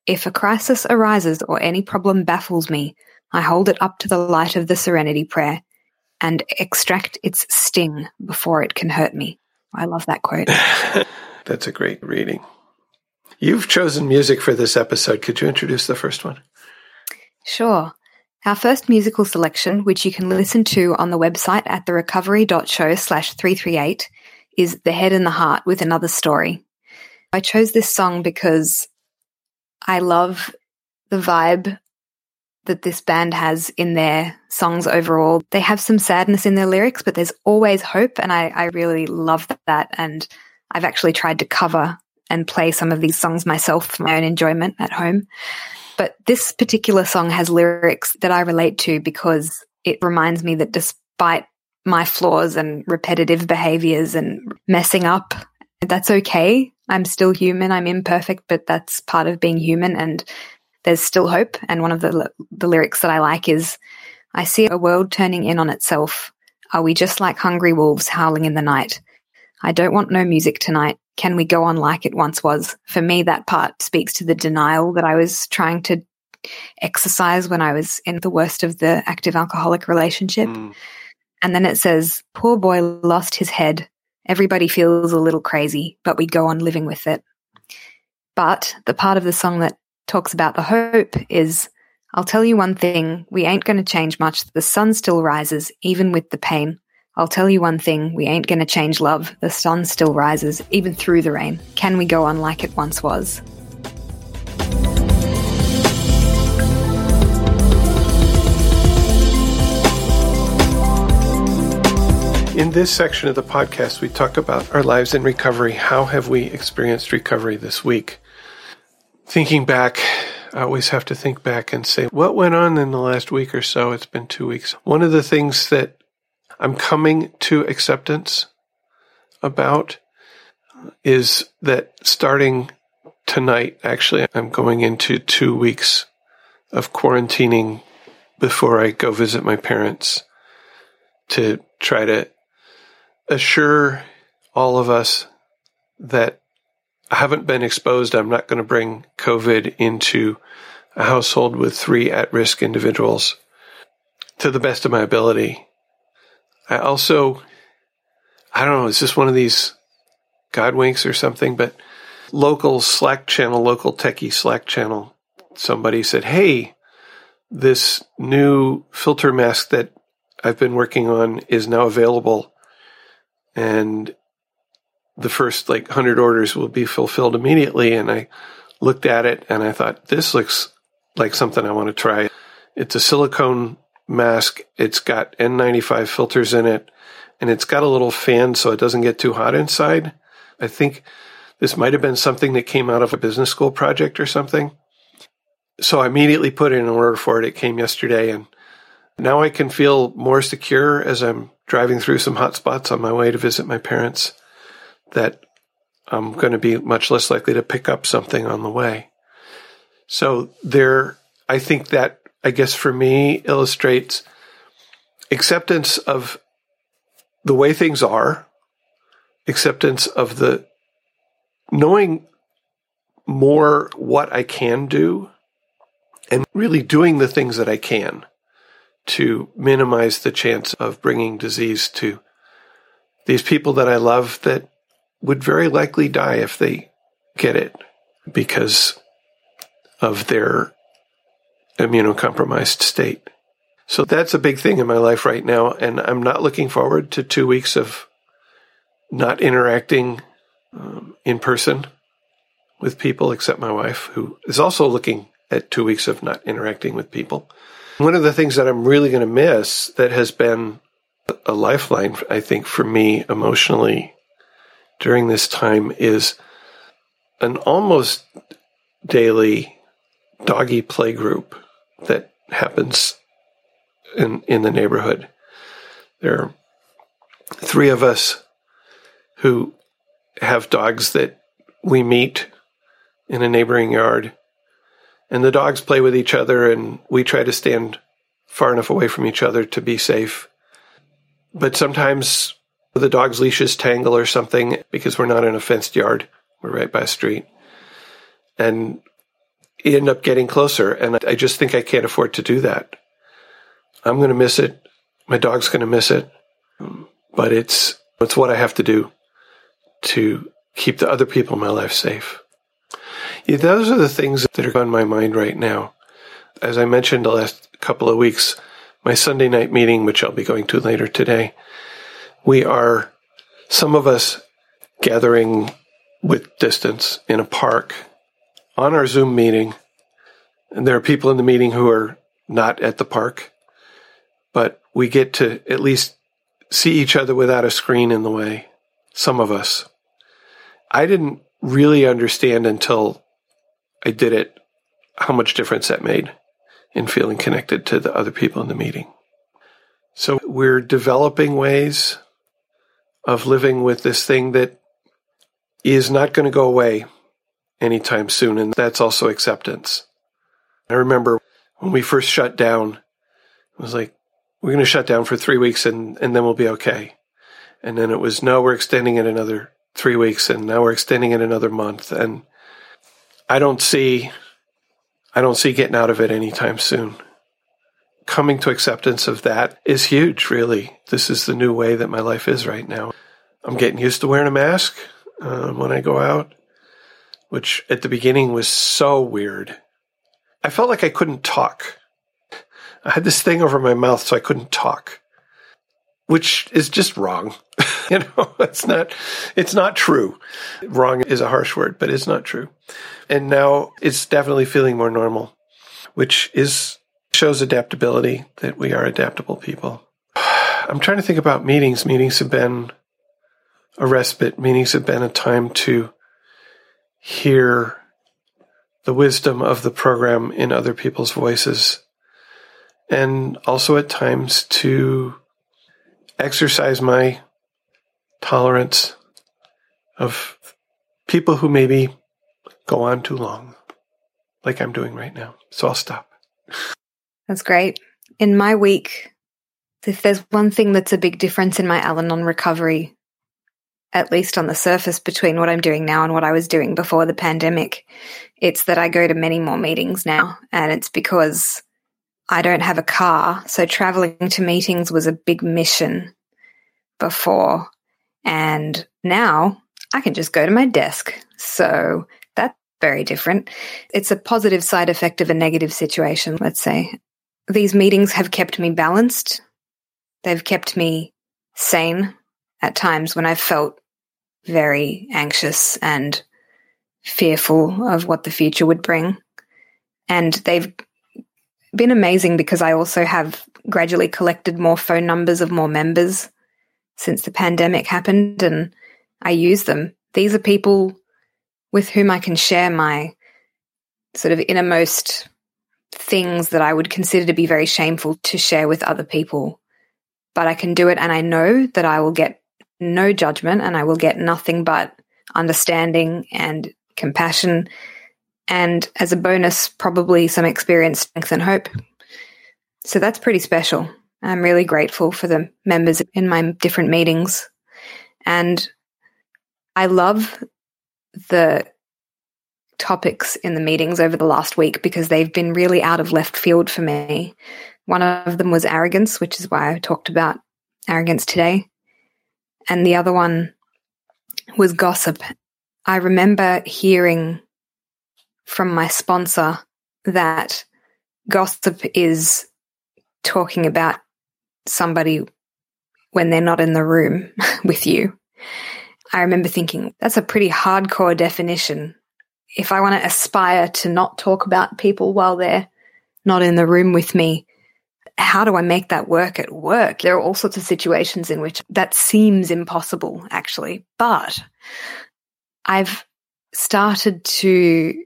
if a crisis arises or any problem baffles me, I hold it up to the light of the serenity prayer and extract its sting before it can hurt me. I love that quote. That's a great reading. You've chosen music for this episode. Could you introduce the first one? Sure. Our first musical selection, which you can listen to on the website at therecovery.show slash 338, is The Head and the Heart with Another Story. I chose this song because I love the vibe that this band has in their songs overall. They have some sadness in their lyrics, but there's always hope, and I, I really love that. And I've actually tried to cover and play some of these songs myself for my own enjoyment at home. But this particular song has lyrics that I relate to because it reminds me that despite my flaws and repetitive behaviors and messing up, that's okay. I'm still human. I'm imperfect, but that's part of being human and there's still hope. And one of the, the lyrics that I like is, I see a world turning in on itself. Are we just like hungry wolves howling in the night? I don't want no music tonight. Can we go on like it once was? For me, that part speaks to the denial that I was trying to exercise when I was in the worst of the active alcoholic relationship. Mm. And then it says, Poor boy lost his head. Everybody feels a little crazy, but we go on living with it. But the part of the song that talks about the hope is I'll tell you one thing, we ain't going to change much. The sun still rises, even with the pain. I'll tell you one thing, we ain't gonna change love. The sun still rises, even through the rain. Can we go on like it once was? In this section of the podcast, we talk about our lives in recovery. How have we experienced recovery this week? Thinking back, I always have to think back and say, what went on in the last week or so? It's been two weeks. One of the things that I'm coming to acceptance about is that starting tonight, actually, I'm going into two weeks of quarantining before I go visit my parents to try to assure all of us that I haven't been exposed. I'm not going to bring COVID into a household with three at risk individuals to the best of my ability. I also, I don't know, is this one of these God winks or something? But local Slack channel, local techie Slack channel, somebody said, Hey, this new filter mask that I've been working on is now available. And the first like 100 orders will be fulfilled immediately. And I looked at it and I thought, this looks like something I want to try. It's a silicone mask. It's got N95 filters in it and it's got a little fan so it doesn't get too hot inside. I think this might have been something that came out of a business school project or something. So I immediately put in an order for it. It came yesterday and now I can feel more secure as I'm driving through some hot spots on my way to visit my parents that I'm going to be much less likely to pick up something on the way. So there, I think that, I guess for me, illustrates acceptance of the way things are, acceptance of the knowing more what I can do and really doing the things that I can to minimize the chance of bringing disease to these people that I love that would very likely die if they get it because of their immunocompromised state. So that's a big thing in my life right now. And I'm not looking forward to two weeks of not interacting um, in person with people except my wife, who is also looking at two weeks of not interacting with people. One of the things that I'm really going to miss that has been a lifeline, I think, for me emotionally during this time is an almost daily doggy play group that happens in in the neighborhood. There are three of us who have dogs that we meet in a neighboring yard and the dogs play with each other and we try to stand far enough away from each other to be safe. But sometimes the dog's leashes tangle or something because we're not in a fenced yard. We're right by a street. And you end up getting closer. And I just think I can't afford to do that. I'm going to miss it. My dog's going to miss it. But it's, it's what I have to do to keep the other people in my life safe. Yeah, those are the things that are on my mind right now. As I mentioned the last couple of weeks, my Sunday night meeting, which I'll be going to later today, we are, some of us, gathering with distance in a park on our Zoom meeting. And there are people in the meeting who are not at the park, but we get to at least see each other without a screen in the way. Some of us. I didn't really understand until I did it how much difference that made in feeling connected to the other people in the meeting. So we're developing ways of living with this thing that is not going to go away anytime soon. And that's also acceptance. I remember when we first shut down, it was like, we're going to shut down for three weeks and, and then we'll be okay. And then it was, no, we're extending it another three weeks and now we're extending it another month. And I don't see, I don't see getting out of it anytime soon coming to acceptance of that is huge, really. This is the new way that my life is right now. I'm getting used to wearing a mask um, when I go out, which at the beginning was so weird. I felt like I couldn't talk. I had this thing over my mouth so I couldn't talk, which is just wrong. you know, it's not, it's not true. Wrong is a harsh word, but it's not true. And now it's definitely feeling more normal, which is shows adaptability, that we are adaptable people. I'm trying to think about meetings. Meetings have been a respite, meetings have been a time to hear the wisdom of the program in other people's voices, and also at times to exercise my tolerance of people who maybe go on too long, like I'm doing right now. So I'll stop. That's great. In my week, if there's one thing that's a big difference in my Al Anon recovery, at least on the surface between what I'm doing now and what I was doing before the pandemic, it's that I go to many more meetings now. And it's because I don't have a car. So traveling to meetings was a big mission before. And now I can just go to my desk. So that's very different. It's a positive side effect of a negative situation, let's say. These meetings have kept me balanced. They've kept me sane at times when I've felt very anxious and fearful of what the future would bring. And they've been amazing because I also have gradually collected more phone numbers of more members since the pandemic happened and I use them. These are people with whom I can share my sort of innermost things that I would consider to be very shameful to share with other people. But I can do it and I know that I will get no judgment and I will get nothing but understanding and compassion. And as a bonus, probably some experience, strength, and hope. So that's pretty special. I'm really grateful for the members in my different meetings. And I love the topics in the meetings over the last week because they've been really out of left field for me. One of them was arrogance, which is why I talked about arrogance today. And the other one was gossip. I remember hearing from my sponsor that gossip is talking about somebody when they're not in the room with you. I remember thinking, that's a pretty hardcore definition if I want to aspire to not talk about people while they're not in the room with me, how do I make that work at work? There are all sorts of situations in which that seems impossible, actually. But I've started to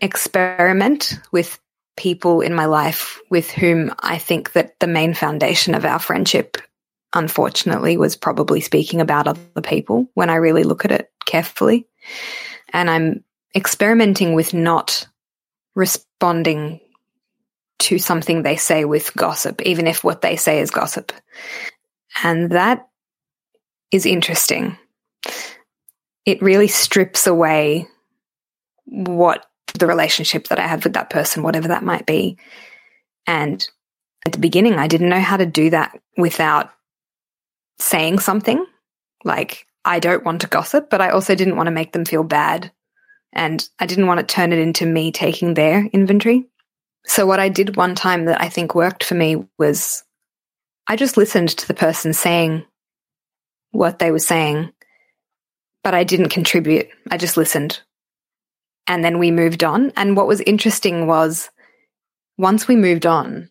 experiment with people in my life with whom I think that the main foundation of our friendship, unfortunately, was probably speaking about other people when I really look at it carefully. And I'm experimenting with not responding to something they say with gossip, even if what they say is gossip. And that is interesting. It really strips away what the relationship that I have with that person, whatever that might be. And at the beginning, I didn't know how to do that without saying something like, I don't want to gossip, but I also didn't want to make them feel bad and I didn't want to turn it into me taking their inventory. So what I did one time that I think worked for me was I just listened to the person saying what they were saying, but I didn't contribute. I just listened. And then we moved on. And what was interesting was once we moved on,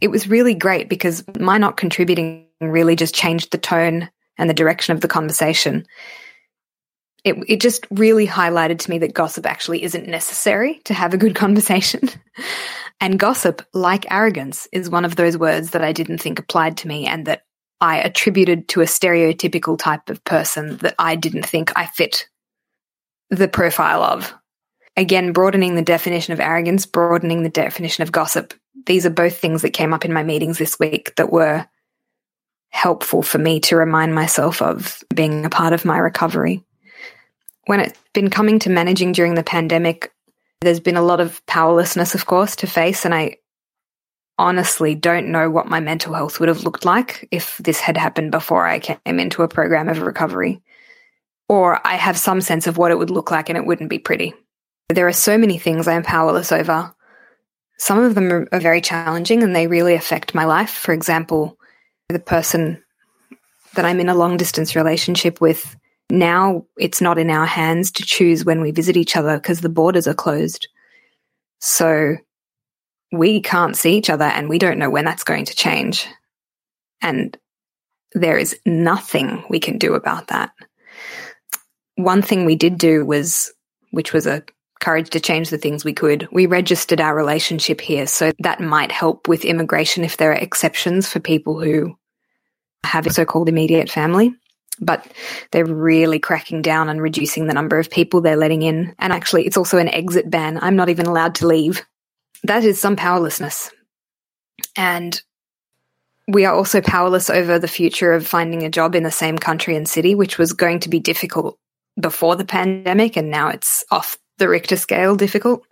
it was really great because my not contributing really just changed the tone and the direction of the conversation it, it just really highlighted to me that gossip actually isn't necessary to have a good conversation. and gossip, like arrogance, is one of those words that I didn't think applied to me and that I attributed to a stereotypical type of person that I didn't think I fit the profile of. Again, broadening the definition of arrogance, broadening the definition of gossip. These are both things that came up in my meetings this week that were helpful for me to remind myself of being a part of my recovery when it's been coming to managing during the pandemic, there's been a lot of powerlessness, of course, to face. And I honestly don't know what my mental health would have looked like if this had happened before I came into a program of recovery. Or I have some sense of what it would look like and it wouldn't be pretty. There are so many things I am powerless over. Some of them are very challenging and they really affect my life. For example, the person that I'm in a long distance relationship with now it's not in our hands to choose when we visit each other because the borders are closed. So we can't see each other and we don't know when that's going to change. And there is nothing we can do about that. One thing we did do was, which was a courage to change the things we could. We registered our relationship here. So that might help with immigration if there are exceptions for people who have a so called immediate family but they're really cracking down and reducing the number of people they're letting in. And actually, it's also an exit ban. I'm not even allowed to leave. that is some powerlessness. And we are also powerless over the future of finding a job in the same country and city, which was going to be difficult before the pandemic, and now it's off the Richter scale difficult.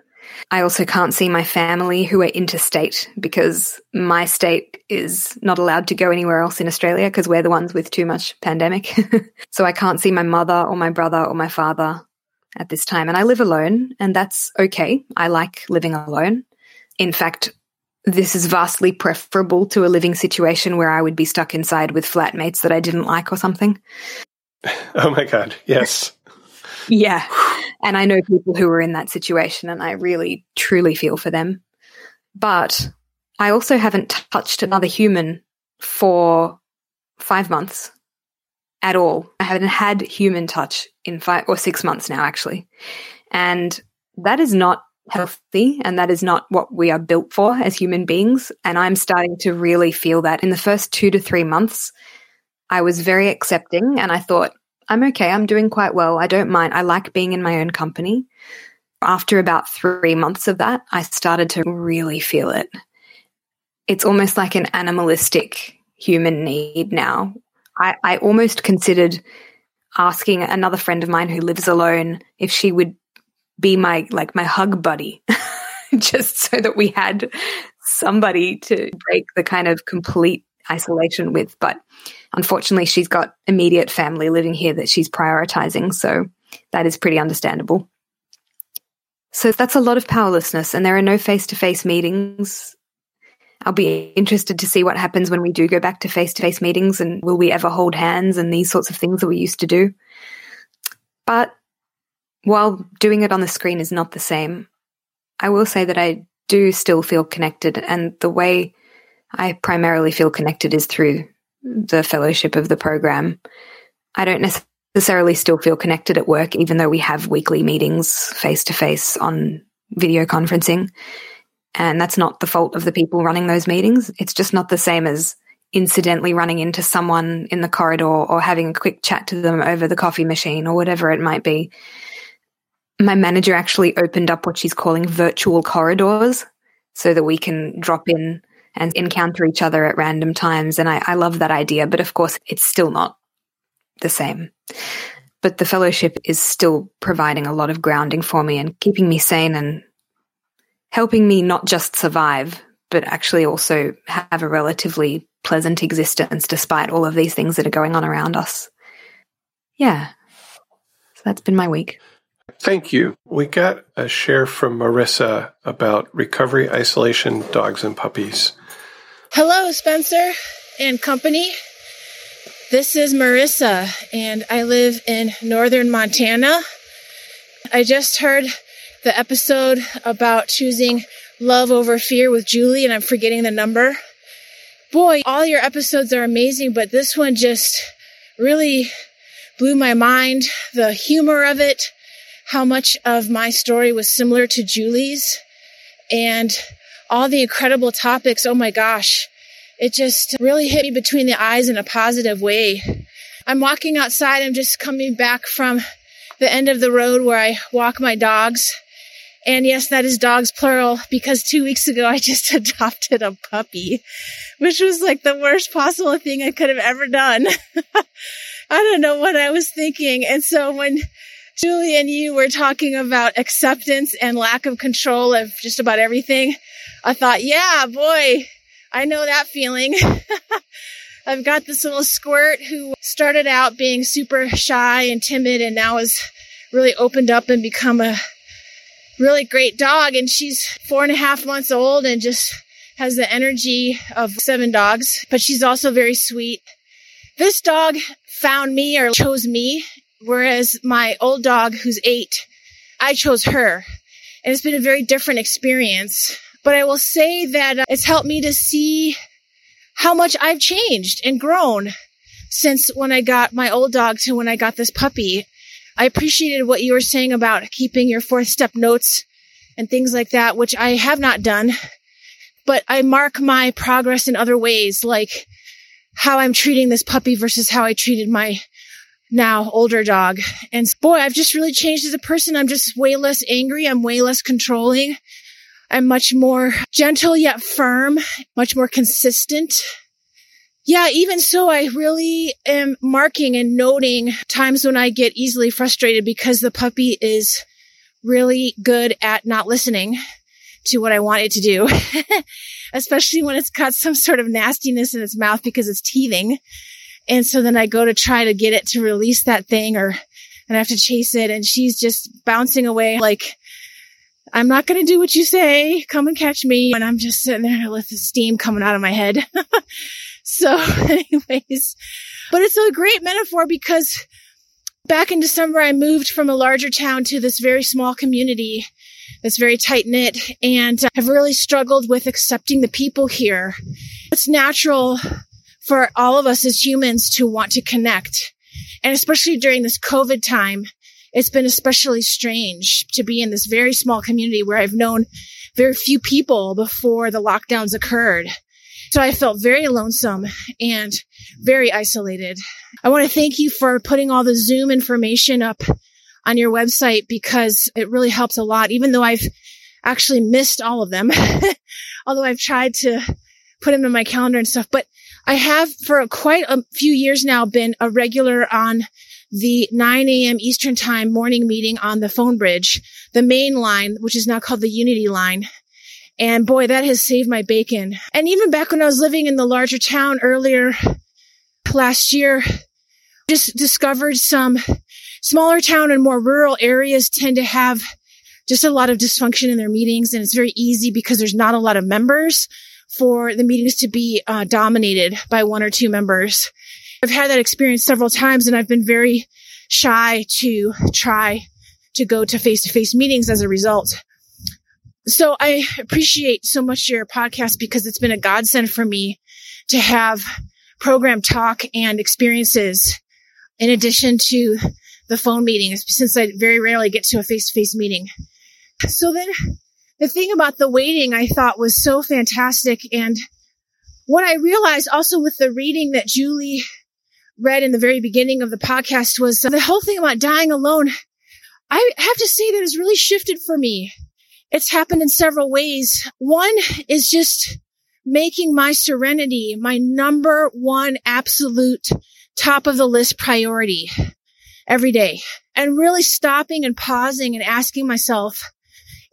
I also can't see my family who are interstate because my state is not allowed to go anywhere else in Australia because we're the ones with too much pandemic. so I can't see my mother or my brother or my father at this time. And I live alone, and that's okay. I like living alone. In fact, this is vastly preferable to a living situation where I would be stuck inside with flatmates that I didn't like or something. Oh my God. Yes. Yeah. And I know people who are in that situation, and I really, truly feel for them. But I also haven't touched another human for five months at all. I haven't had human touch in five or six months now, actually. And that is not healthy and that is not what we are built for as human beings. And I'm starting to really feel that in the first two to three months, I was very accepting and I thought, I'm okay. I'm doing quite well. I don't mind. I like being in my own company. After about three months of that, I started to really feel it. It's almost like an animalistic human need now. I, I almost considered asking another friend of mine who lives alone if she would be my like my hug buddy just so that we had somebody to break the kind of complete isolation with but unfortunately she's got immediate family living here that she's prioritizing so that is pretty understandable so that's a lot of powerlessness and there are no face-to-face meetings I'll be interested to see what happens when we do go back to face to face meetings and will we ever hold hands and these sorts of things that we used to do. But while doing it on the screen is not the same, I will say that I do still feel connected. And the way I primarily feel connected is through the fellowship of the program. I don't necessarily still feel connected at work, even though we have weekly meetings face to face on video conferencing. And that's not the fault of the people running those meetings. It's just not the same as incidentally running into someone in the corridor or having a quick chat to them over the coffee machine or whatever it might be. My manager actually opened up what she's calling virtual corridors so that we can drop in and encounter each other at random times. And I, I love that idea, but of course, it's still not the same. But the fellowship is still providing a lot of grounding for me and keeping me sane and helping me not just survive, but actually also have a relatively pleasant existence despite all of these things that are going on around us. Yeah. So that's been my week. Thank you. We got a share from Marissa about recovery, isolation, dogs, and puppies. Hello, Spencer and company. This is Marissa, and I live in northern Montana. I just heard the episode about choosing love over fear with Julie, and I'm forgetting the number. Boy, all your episodes are amazing, but this one just really blew my mind. The humor of it, how much of my story was similar to Julie's, and all the incredible topics. Oh my gosh. It just really hit me between the eyes in a positive way. I'm walking outside. I'm just coming back from the end of the road where I walk my dogs. And yes, that is dogs plural because two weeks ago I just adopted a puppy, which was like the worst possible thing I could have ever done. I don't know what I was thinking. And so when Julie and you were talking about acceptance and lack of control of just about everything, I thought, yeah, boy, I know that feeling. I've got this little squirt who started out being super shy and timid and now has really opened up and become a really great dog. And she's four and a half months old and just has the energy of seven dogs, but she's also very sweet. This dog found me or chose me, whereas my old dog, who's eight, I chose her. And it's been a very different experience. But I will say that uh, it's helped me to see how much I've changed and grown since when I got my old dog to when I got this puppy. I appreciated what you were saying about keeping your fourth step notes and things like that, which I have not done, but I mark my progress in other ways, like how I'm treating this puppy versus how I treated my now older dog. And boy, I've just really changed as a person. I'm just way less angry. I'm way less controlling. I'm much more gentle yet firm, much more consistent. Yeah, even so, I really am marking and noting times when I get easily frustrated because the puppy is really good at not listening to what I want it to do, especially when it's got some sort of nastiness in its mouth because it's teething. And so then I go to try to get it to release that thing or, and I have to chase it and she's just bouncing away like, I'm not going to do what you say. Come and catch me. And I'm just sitting there with the steam coming out of my head. so anyways, but it's a great metaphor because back in December, I moved from a larger town to this very small community that's very tight knit and I've really struggled with accepting the people here. It's natural for all of us as humans to want to connect. And especially during this COVID time, it's been especially strange to be in this very small community where I've known very few people before the lockdowns occurred. So I felt very lonesome and very isolated. I want to thank you for putting all the Zoom information up on your website because it really helps a lot, even though I've actually missed all of them. Although I've tried to put them in my calendar and stuff, but I have for quite a few years now been a regular on the 9 a.m. Eastern time morning meeting on the phone bridge, the main line, which is now called the Unity line. And boy, that has saved my bacon. And even back when I was living in the larger town earlier last year, just discovered some smaller town and more rural areas tend to have just a lot of dysfunction in their meetings. And it's very easy because there's not a lot of members for the meetings to be uh, dominated by one or two members. I've had that experience several times and I've been very shy to try to go to face to face meetings as a result. So I appreciate so much your podcast because it's been a godsend for me to have program talk and experiences in addition to the phone meetings since I very rarely get to a face to face meeting. So then the thing about the waiting I thought was so fantastic. And what I realized also with the reading that Julie read in the very beginning of the podcast was the whole thing about dying alone. I have to say that has really shifted for me. It's happened in several ways. One is just making my serenity my number one absolute top of the list priority every day and really stopping and pausing and asking myself,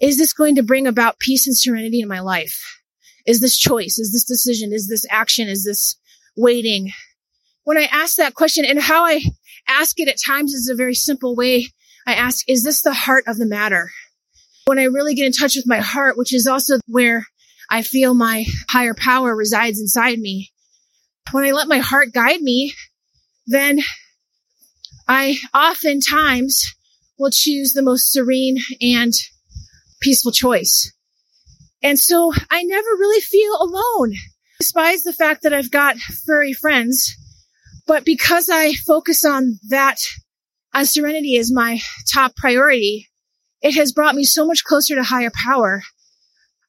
is this going to bring about peace and serenity in my life? Is this choice? Is this decision? Is this action? Is this waiting? When I ask that question and how I ask it at times is a very simple way. I ask, is this the heart of the matter? When I really get in touch with my heart, which is also where I feel my higher power resides inside me. When I let my heart guide me, then I oftentimes will choose the most serene and peaceful choice. And so I never really feel alone, despite the fact that I've got furry friends. But because I focus on that, on serenity as my top priority, it has brought me so much closer to higher power.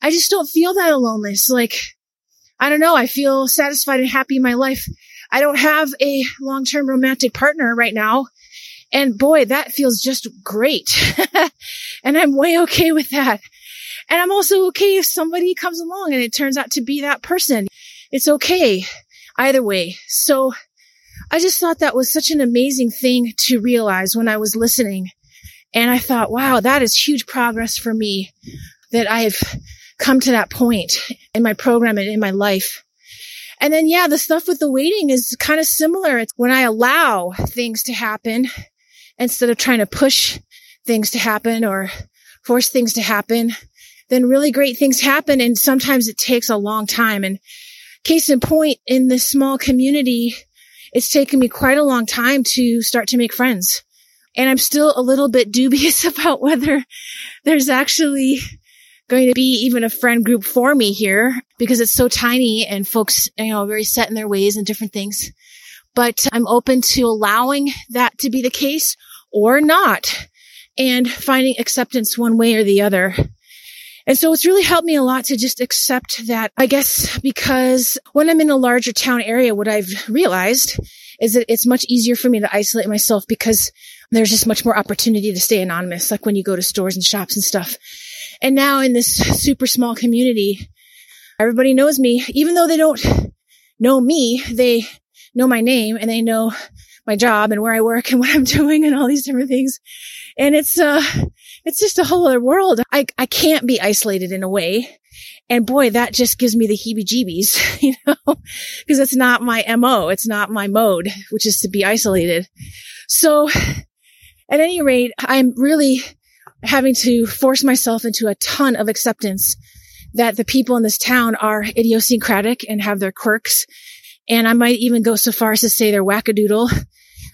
I just don't feel that aloneness. Like, I don't know. I feel satisfied and happy in my life. I don't have a long-term romantic partner right now. And boy, that feels just great. and I'm way okay with that. And I'm also okay if somebody comes along and it turns out to be that person. It's okay either way. So I just thought that was such an amazing thing to realize when I was listening. And I thought, wow, that is huge progress for me that I've come to that point in my program and in my life. And then, yeah, the stuff with the waiting is kind of similar. It's when I allow things to happen instead of trying to push things to happen or force things to happen, then really great things happen. And sometimes it takes a long time. And case in point, in this small community, it's taken me quite a long time to start to make friends. And I'm still a little bit dubious about whether there's actually going to be even a friend group for me here because it's so tiny and folks, you know, very set in their ways and different things. But I'm open to allowing that to be the case or not and finding acceptance one way or the other. And so it's really helped me a lot to just accept that, I guess, because when I'm in a larger town area, what I've realized is that it's much easier for me to isolate myself because there's just much more opportunity to stay anonymous, like when you go to stores and shops and stuff. And now in this super small community, everybody knows me, even though they don't know me, they know my name and they know my job and where I work and what I'm doing and all these different things. And it's, uh, it's just a whole other world. I, I can't be isolated in a way. And boy, that just gives me the heebie jeebies, you know, because it's not my MO. It's not my mode, which is to be isolated. So at any rate, I'm really having to force myself into a ton of acceptance that the people in this town are idiosyncratic and have their quirks. And I might even go so far as to say they're wackadoodle.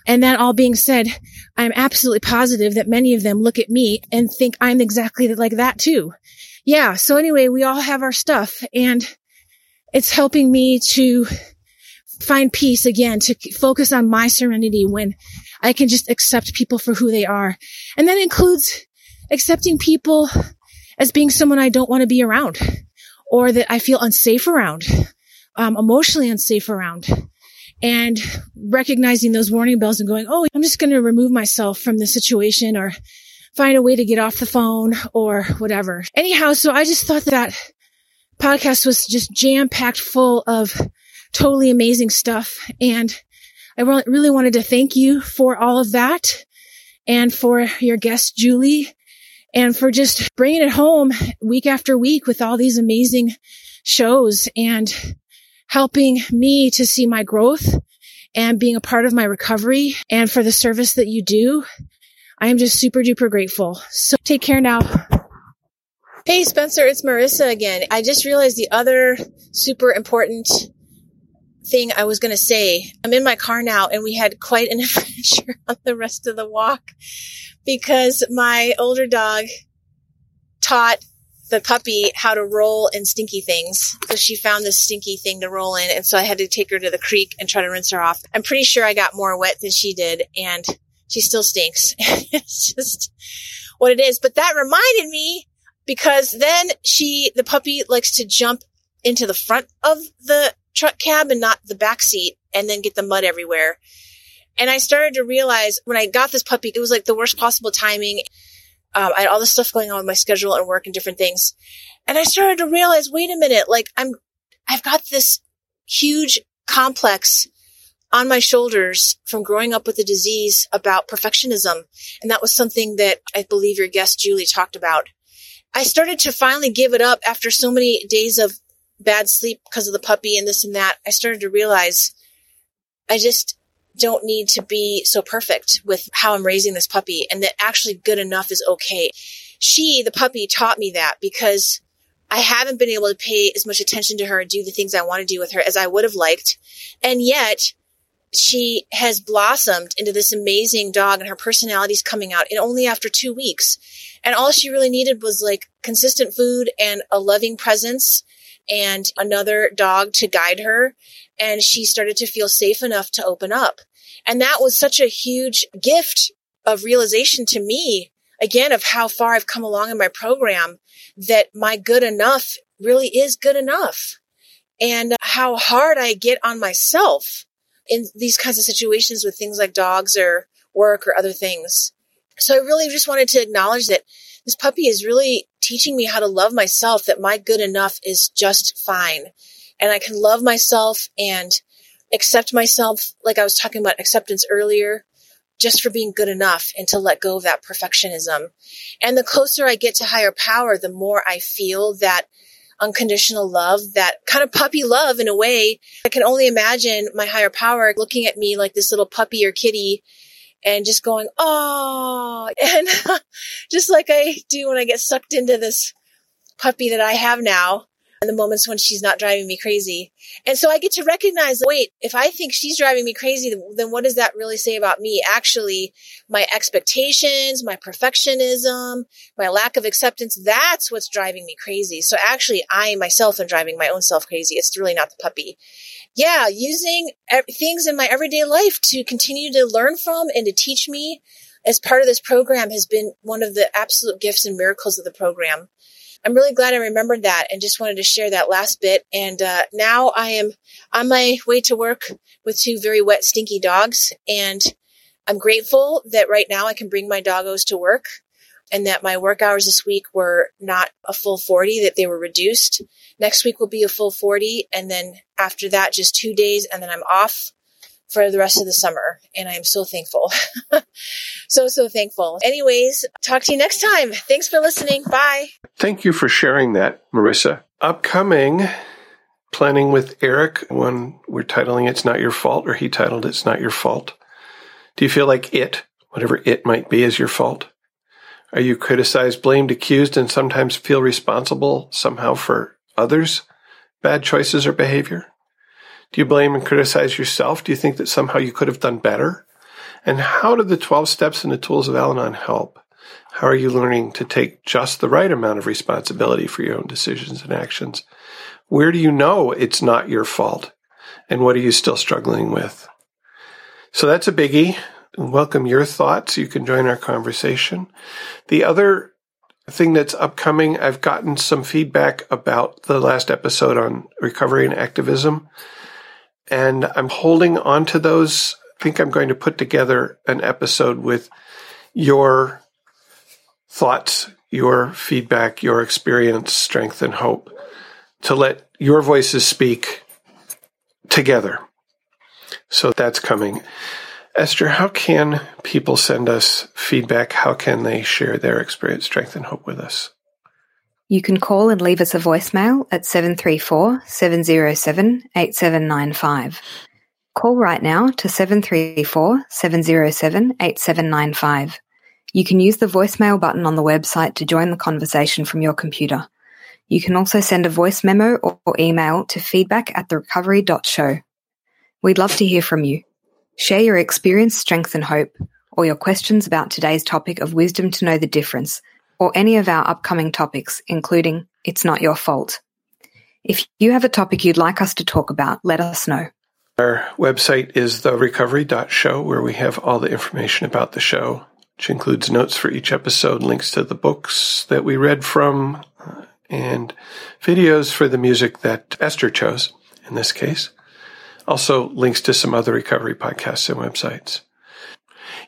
And that all being said, I'm absolutely positive that many of them look at me and think I'm exactly like that too. Yeah. So anyway, we all have our stuff and it's helping me to find peace again, to focus on my serenity when I can just accept people for who they are. And that includes accepting people as being someone I don't want to be around or that I feel unsafe around, um, emotionally unsafe around and recognizing those warning bells and going, Oh, I'm just going to remove myself from the situation or find a way to get off the phone or whatever. Anyhow, so I just thought that podcast was just jam packed full of totally amazing stuff. And I really wanted to thank you for all of that and for your guest, Julie, and for just bringing it home week after week with all these amazing shows and helping me to see my growth and being a part of my recovery and for the service that you do. I am just super duper grateful. So take care now. Hey, Spencer, it's Marissa again. I just realized the other super important thing I was going to say. I'm in my car now and we had quite an adventure on the rest of the walk because my older dog taught the puppy how to roll in stinky things. So she found this stinky thing to roll in. And so I had to take her to the creek and try to rinse her off. I'm pretty sure I got more wet than she did and she still stinks. it's just what it is. But that reminded me because then she, the puppy likes to jump into the front of the truck cab and not the back seat and then get the mud everywhere. And I started to realize when I got this puppy, it was like the worst possible timing. Um, I had all this stuff going on with my schedule and work and different things. And I started to realize, wait a minute, like I'm, I've got this huge complex on my shoulders from growing up with a disease about perfectionism. And that was something that I believe your guest Julie talked about. I started to finally give it up after so many days of bad sleep because of the puppy and this and that. I started to realize I just don't need to be so perfect with how I'm raising this puppy and that actually good enough is okay. She, the puppy, taught me that because I haven't been able to pay as much attention to her and do the things I want to do with her as I would have liked. And yet she has blossomed into this amazing dog and her personality's coming out in only after two weeks. And all she really needed was like consistent food and a loving presence and another dog to guide her. And she started to feel safe enough to open up. And that was such a huge gift of realization to me, again, of how far I've come along in my program that my good enough really is good enough and how hard I get on myself in these kinds of situations with things like dogs or work or other things. So I really just wanted to acknowledge that this puppy is really teaching me how to love myself, that my good enough is just fine. And I can love myself and accept myself, like I was talking about acceptance earlier, just for being good enough and to let go of that perfectionism. And the closer I get to higher power, the more I feel that unconditional love, that kind of puppy love in a way. I can only imagine my higher power looking at me like this little puppy or kitty and just going, oh, and just like I do when I get sucked into this puppy that I have now and the moments when she's not driving me crazy. And so I get to recognize, wait, if I think she's driving me crazy, then what does that really say about me? Actually, my expectations, my perfectionism, my lack of acceptance, that's what's driving me crazy. So actually, I myself am driving my own self crazy. It's really not the puppy yeah, using things in my everyday life to continue to learn from and to teach me as part of this program has been one of the absolute gifts and miracles of the program. I'm really glad I remembered that and just wanted to share that last bit. And uh, now I am on my way to work with two very wet, stinky dogs. And I'm grateful that right now I can bring my doggos to work and that my work hours this week were not a full 40, that they were reduced. Next week will be a full 40. And then after that, just two days. And then I'm off for the rest of the summer. And I am so thankful. so, so thankful. Anyways, talk to you next time. Thanks for listening. Bye. Thank you for sharing that, Marissa. Upcoming planning with Eric, one we're titling It's Not Your Fault, or he titled It's Not Your Fault. Do you feel like it, whatever it might be, is your fault? Are you criticized, blamed, accused, and sometimes feel responsible somehow for others' bad choices or behavior? Do you blame and criticize yourself? Do you think that somehow you could have done better? And how do the 12 steps and the tools of Al Anon help? How are you learning to take just the right amount of responsibility for your own decisions and actions? Where do you know it's not your fault? And what are you still struggling with? So that's a biggie. Welcome your thoughts. You can join our conversation. The other thing that's upcoming, I've gotten some feedback about the last episode on recovery and activism. And I'm holding on to those. I think I'm going to put together an episode with your thoughts, your feedback, your experience, strength, and hope to let your voices speak together. So that's coming. Ester, how can people send us feedback? How can they share their experience, strength, and hope with us? You can call and leave us a voicemail at 734 707 8795. Call right now to 734 707 8795. You can use the voicemail button on the website to join the conversation from your computer. You can also send a voice memo or email to feedback at therecovery.show. We'd love to hear from you. Share your experience, strength, and hope, or your questions about today's topic of wisdom to know the difference, or any of our upcoming topics, including It's Not Your Fault. If you have a topic you'd like us to talk about, let us know. Our website is therecovery.show, where we have all the information about the show, which includes notes for each episode, links to the books that we read from, uh, and videos for the music that Ester chose in this case. Also, links to some other recovery podcasts and websites.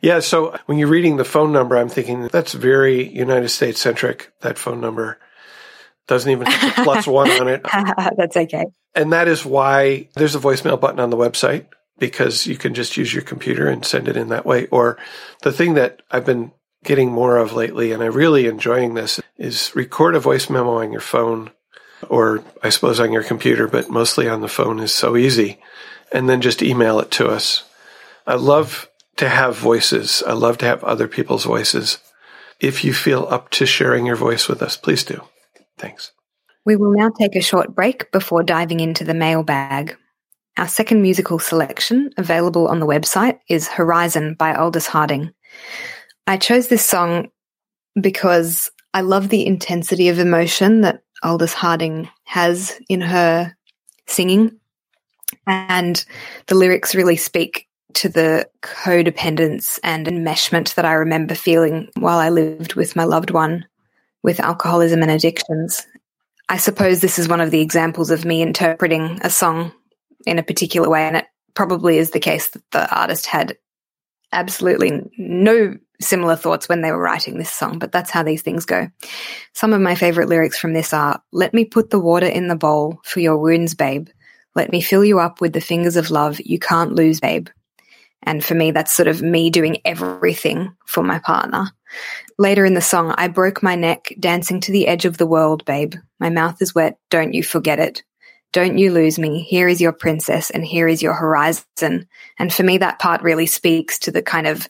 Yeah, so when you're reading the phone number, I'm thinking that's very United States centric. That phone number doesn't even have a plus one on it. that's okay. And that is why there's a voicemail button on the website because you can just use your computer and send it in that way. Or the thing that I've been getting more of lately, and I'm really enjoying this, is record a voice memo on your phone or I suppose on your computer, but mostly on the phone is so easy. And then just email it to us. I love to have voices. I love to have other people's voices. If you feel up to sharing your voice with us, please do. Thanks. We will now take a short break before diving into the mailbag. Our second musical selection, available on the website, is Horizon by Aldous Harding. I chose this song because I love the intensity of emotion that Aldous Harding has in her singing. And the lyrics really speak to the codependence and enmeshment that I remember feeling while I lived with my loved one with alcoholism and addictions. I suppose this is one of the examples of me interpreting a song in a particular way, and it probably is the case that the artist had absolutely no similar thoughts when they were writing this song, but that's how these things go. Some of my favorite lyrics from this are Let me put the water in the bowl for your wounds, babe. Let me fill you up with the fingers of love you can't lose, babe. And for me, that's sort of me doing everything for my partner. Later in the song, I broke my neck dancing to the edge of the world, babe. My mouth is wet, don't you forget it. Don't you lose me. Here is your princess and here is your horizon. And for me, that part really speaks to the kind of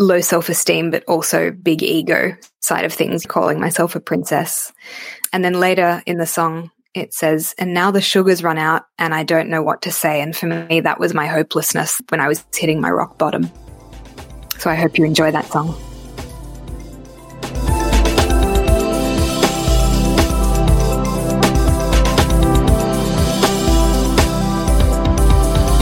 low self esteem, but also big ego side of things, calling myself a princess. And then later in the song, it says, and now the sugar's run out and I don't know what to say. And for me, that was my hopelessness when I was hitting my rock bottom. So I hope you enjoy that song.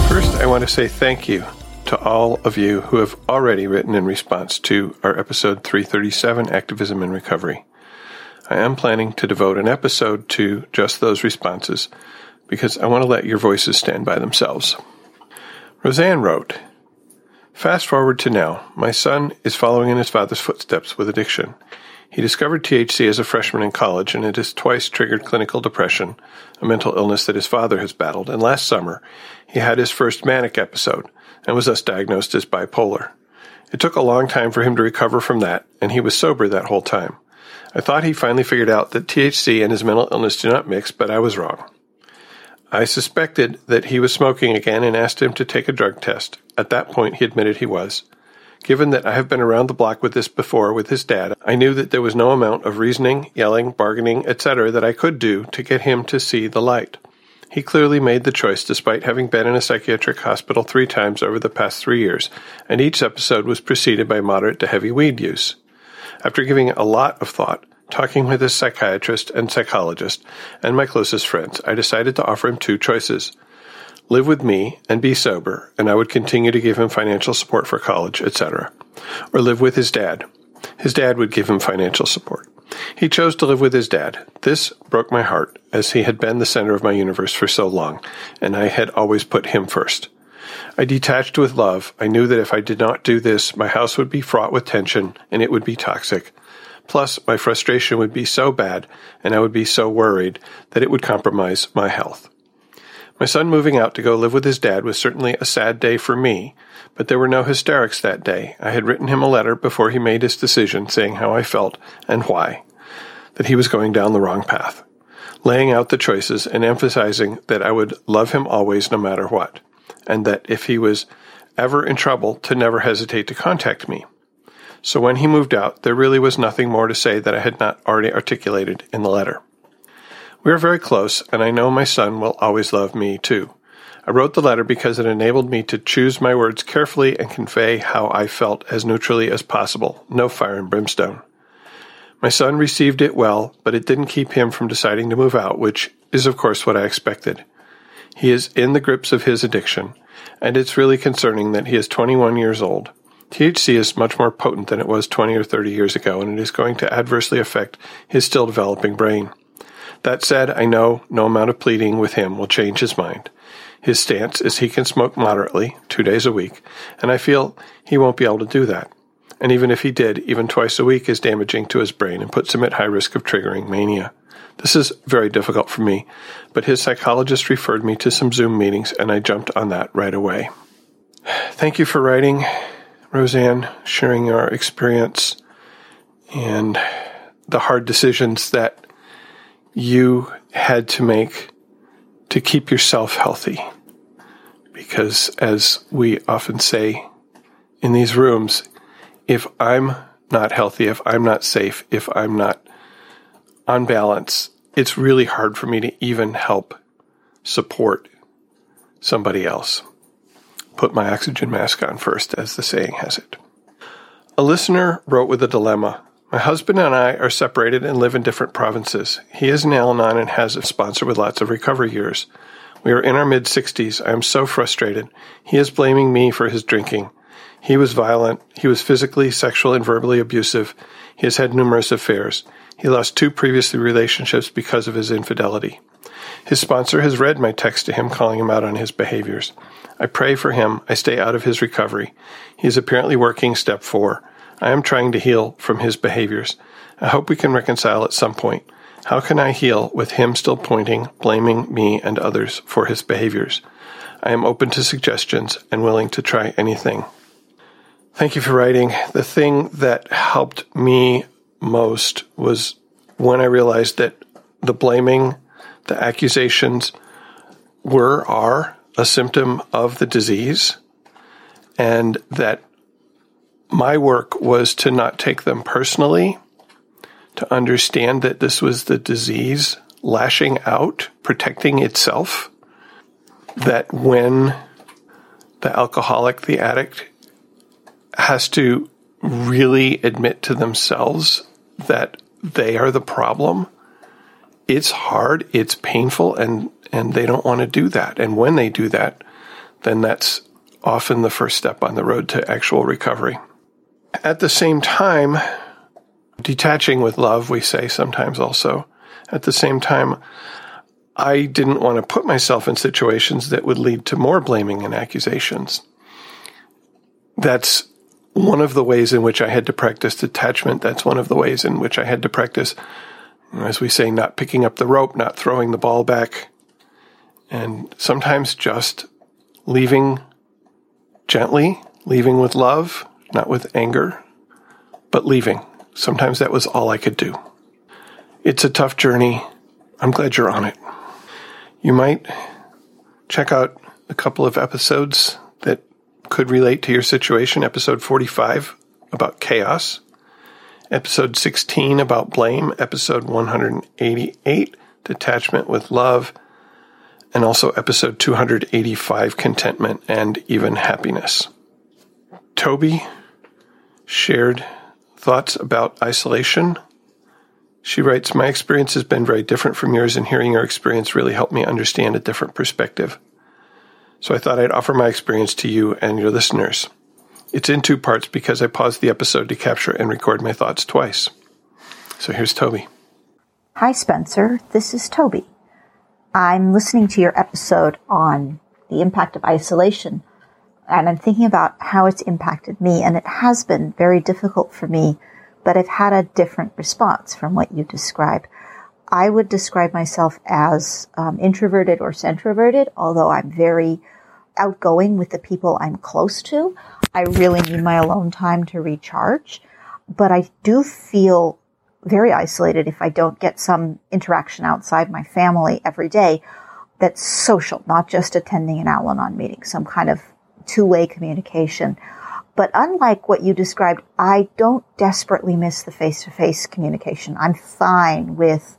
First, I want to say thank you to all of you who have already written in response to our episode 337 Activism and Recovery. I am planning to devote an episode to just those responses because I want to let your voices stand by themselves. Roseanne wrote, Fast forward to now. My son is following in his father's footsteps with addiction. He discovered THC as a freshman in college, and it has twice triggered clinical depression, a mental illness that his father has battled. And last summer, he had his first manic episode and was thus diagnosed as bipolar. It took a long time for him to recover from that, and he was sober that whole time. I thought he finally figured out that THC and his mental illness do not mix, but I was wrong. I suspected that he was smoking again and asked him to take a drug test. At that point, he admitted he was. Given that I have been around the block with this before with his dad, I knew that there was no amount of reasoning, yelling, bargaining, etc. that I could do to get him to see the light. He clearly made the choice despite having been in a psychiatric hospital three times over the past three years, and each episode was preceded by moderate to heavy weed use. After giving a lot of thought, talking with his psychiatrist and psychologist, and my closest friends, I decided to offer him two choices live with me and be sober, and I would continue to give him financial support for college, etc. Or live with his dad. His dad would give him financial support. He chose to live with his dad. This broke my heart, as he had been the center of my universe for so long, and I had always put him first. I detached with love. I knew that if I did not do this, my house would be fraught with tension and it would be toxic. Plus, my frustration would be so bad and I would be so worried that it would compromise my health. My son moving out to go live with his dad was certainly a sad day for me, but there were no hysterics that day. I had written him a letter before he made his decision saying how I felt and why, that he was going down the wrong path, laying out the choices and emphasizing that I would love him always no matter what, and that if he was ever in trouble to never hesitate to contact me. So when he moved out, there really was nothing more to say that I had not already articulated in the letter. We are very close, and I know my son will always love me too. I wrote the letter because it enabled me to choose my words carefully and convey how I felt as neutrally as possible. No fire and brimstone. My son received it well, but it didn't keep him from deciding to move out, which is, of course, what I expected. He is in the grips of his addiction, and it's really concerning that he is 21 years old. THC is much more potent than it was 20 or 30 years ago, and it is going to adversely affect his still developing brain. That said, I know no amount of pleading with him will change his mind. His stance is he can smoke moderately, two days a week, and I feel he won't be able to do that. And even if he did, even twice a week is damaging to his brain and puts him at high risk of triggering mania. This is very difficult for me, but his psychologist referred me to some Zoom meetings, and I jumped on that right away. Thank you for writing, Roseanne, sharing your experience and the hard decisions that you had to make to keep yourself healthy. Because as we often say in these rooms, if I'm not healthy, if I'm not safe, if I'm not on balance, it's really hard for me to even help support somebody else. Put my oxygen mask on first, as the saying has it. A listener wrote with a dilemma my husband and I are separated and live in different provinces. He is an Al Anon and has a sponsor with lots of recovery years. We are in our mid 60s. I am so frustrated. He is blaming me for his drinking. He was violent. He was physically, sexual, and verbally abusive. He has had numerous affairs. He lost two previous relationships because of his infidelity. His sponsor has read my text to him calling him out on his behaviors. I pray for him. I stay out of his recovery. He is apparently working step four. I am trying to heal from his behaviors. I hope we can reconcile at some point. How can I heal with him still pointing, blaming me and others for his behaviors? I am open to suggestions and willing to try anything. Thank you for writing. The thing that helped me most was when I realized that the blaming, the accusations were, are a symptom of the disease, and that my work was to not take them personally, to understand that this was the disease lashing out, protecting itself, that when the alcoholic, the addict, has to really admit to themselves that they are the problem, it's hard, it's painful, and, and they don't want to do that. And when they do that, then that's often the first step on the road to actual recovery. At the same time, detaching with love, we say sometimes also, at the same time, I didn't want to put myself in situations that would lead to more blaming and accusations. That's one of the ways in which I had to practice detachment. That's one of the ways in which I had to practice, as we say, not picking up the rope, not throwing the ball back, and sometimes just leaving gently, leaving with love, not with anger, but leaving. Sometimes that was all I could do. It's a tough journey. I'm glad you're on it. You might check out a couple of episodes could relate to your situation. Episode 45 about chaos, episode 16 about blame, episode 188 detachment with love, and also episode 285 contentment and even happiness. Toby shared thoughts about isolation. She writes, My experience has been very different from yours, and hearing your experience really helped me understand a different perspective. So I thought I'd offer my experience to you and your listeners. It's in two parts because I paused the episode to capture and record my thoughts twice. So here's Toby. Hi, Spencer. This is Toby. I'm listening to your episode on the impact of isolation, and I'm thinking about how it's impacted me, and it has been very difficult for me, but I've had a different response from what you describe. I would describe myself as um, introverted or centroverted, although I'm very outgoing with the people I'm close to. I really need my alone time to recharge, but I do feel very isolated if I don't get some interaction outside my family every day that's social, not just attending an Al Anon meeting, some kind of two-way communication. But unlike what you described, I don't desperately miss the face-to-face communication. I'm fine with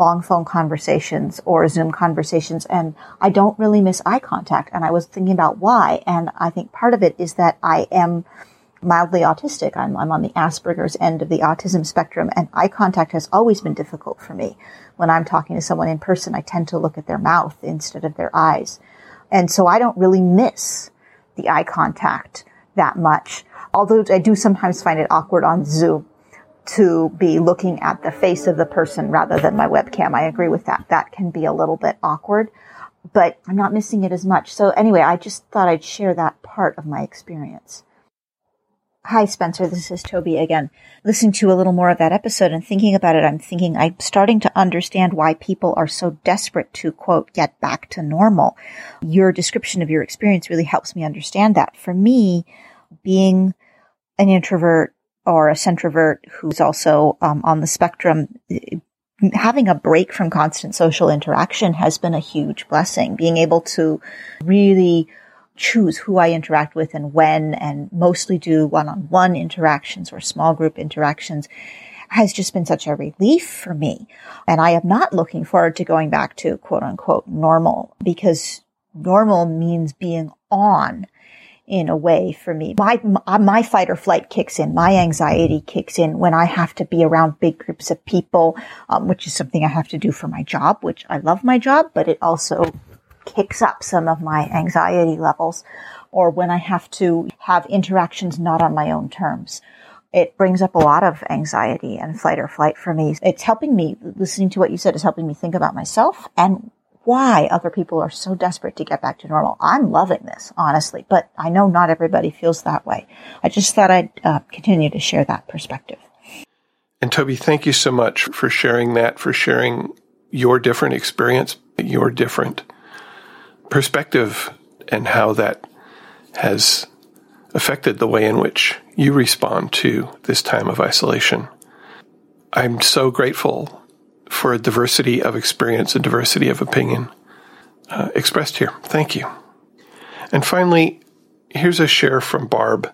long phone conversations or Zoom conversations. And I don't really miss eye contact. And I was thinking about why. And I think part of it is that I am mildly autistic. I'm, I'm on the Asperger's end of the autism spectrum and eye contact has always been difficult for me. When I'm talking to someone in person, I tend to look at their mouth instead of their eyes. And so I don't really miss the eye contact that much. Although I do sometimes find it awkward on Zoom to be looking at the face of the person rather than my webcam. I agree with that. That can be a little bit awkward, but I'm not missing it as much. So anyway, I just thought I'd share that part of my experience. Hi, Spencer. This is Toby again. Listening to a little more of that episode and thinking about it, I'm thinking I'm starting to understand why people are so desperate to quote, get back to normal. Your description of your experience really helps me understand that. For me, being an introvert or a centrovert who's also um, on the spectrum, having a break from constant social interaction has been a huge blessing. Being able to really choose who I interact with and when and mostly do one-on-one interactions or small group interactions has just been such a relief for me. And I am not looking forward to going back to quote unquote normal because normal means being on in a way for me. My, my fight or flight kicks in. My anxiety kicks in when I have to be around big groups of people, um, which is something I have to do for my job, which I love my job, but it also kicks up some of my anxiety levels or when I have to have interactions not on my own terms. It brings up a lot of anxiety and fight or flight for me. It's helping me, listening to what you said is helping me think about myself and why other people are so desperate to get back to normal. I'm loving this, honestly, but I know not everybody feels that way. I just thought I'd uh, continue to share that perspective. And Toby, thank you so much for sharing that, for sharing your different experience, your different perspective, and how that has affected the way in which you respond to this time of isolation. I'm so grateful for a diversity of experience and diversity of opinion uh, expressed here. Thank you. And finally, here's a share from Barb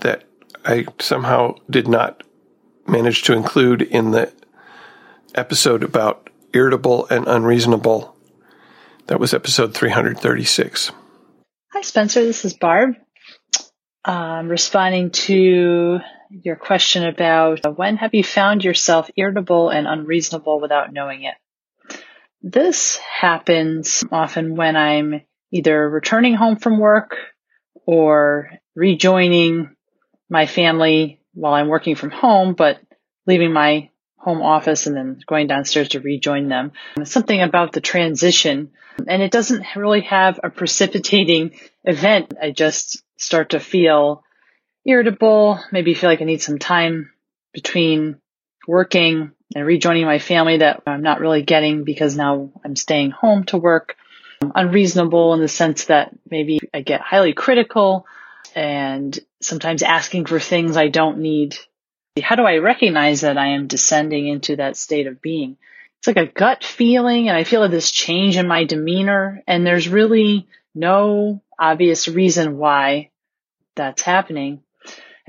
that I somehow did not manage to include in the episode about irritable and unreasonable. That was episode 336. Hi, Spencer. This is Barb. Um, responding to your question about when have you found yourself irritable and unreasonable without knowing it? This happens often when I'm either returning home from work or rejoining my family while I'm working from home, but leaving my home office and then going downstairs to rejoin them. It's something about the transition and it doesn't really have a precipitating event. I just start to feel irritable, maybe feel like I need some time between working and rejoining my family that I'm not really getting because now I'm staying home to work. I'm unreasonable in the sense that maybe I get highly critical and sometimes asking for things I don't need. How do I recognize that I am descending into that state of being? It's like a gut feeling and I feel this change in my demeanor and there's really no obvious reason why that's happening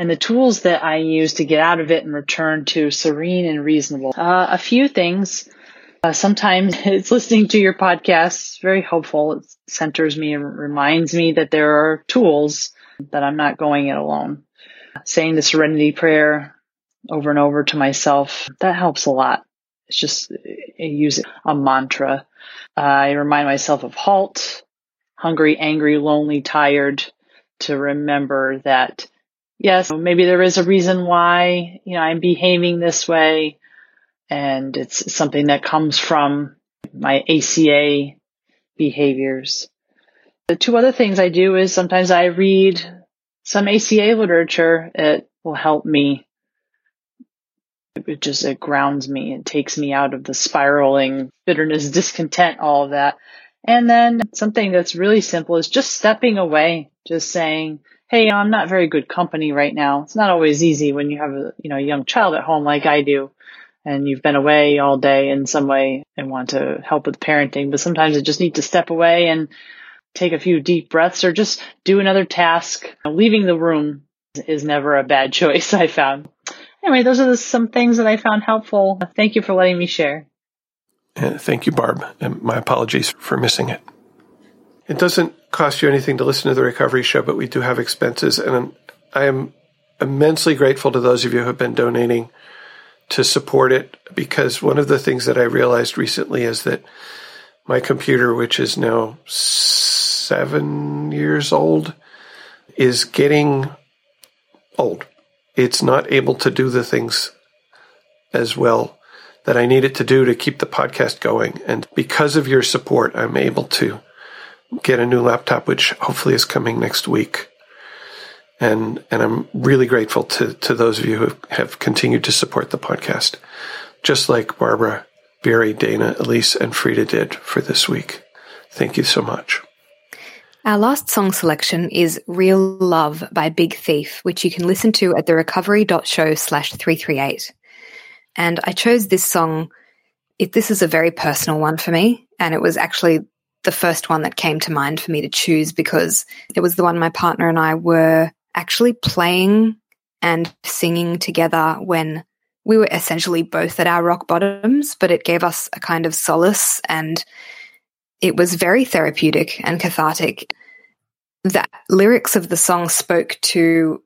and the tools that I use to get out of it and return to serene and reasonable. Uh, a few things. Uh, sometimes it's listening to your podcast. very helpful. It centers me and reminds me that there are tools that I'm not going it alone. Saying the serenity prayer over and over to myself, that helps a lot. It's just I use a mantra. Uh, I remind myself of halt, hungry, angry, lonely, tired to remember that yes, maybe there is a reason why, you know, I'm behaving this way. And it's something that comes from my ACA behaviors. The two other things I do is sometimes I read some ACA literature. It will help me. It just, it grounds me. It takes me out of the spiraling bitterness, discontent, all of that. And then something that's really simple is just stepping away, just saying, hey, I'm not very good company right now. It's not always easy when you have a, you know, a young child at home like I do and you've been away all day in some way and want to help with parenting, but sometimes you just need to step away and take a few deep breaths or just do another task. Leaving the room is never a bad choice, I found. Anyway, those are the, some things that I found helpful. Thank you for letting me share. Uh, thank you, Barb. And my apologies for missing it. It doesn't cost you anything to listen to the recovery show, but we do have expenses. And I am immensely grateful to those of you who have been donating to support it because one of the things that I realized recently is that my computer, which is now seven years old, is getting old. It's not able to do the things as well that I need it to do to keep the podcast going. And because of your support, I'm able to get a new laptop, which hopefully is coming next week. And, and I'm really grateful to, to those of you who have continued to support the podcast, just like Barbara, Barry, Dana, Elise, and Frida did for this week. Thank you so much. Our last song selection is Real Love by Big Thief, which you can listen to at the therecovery.show slash 338. And I chose this song. It, this is a very personal one for me. And it was actually the first one that came to mind for me to choose because it was the one my partner and I were actually playing and singing together when we were essentially both at our rock bottoms, but it gave us a kind of solace and it was very therapeutic and cathartic. The lyrics of the song spoke to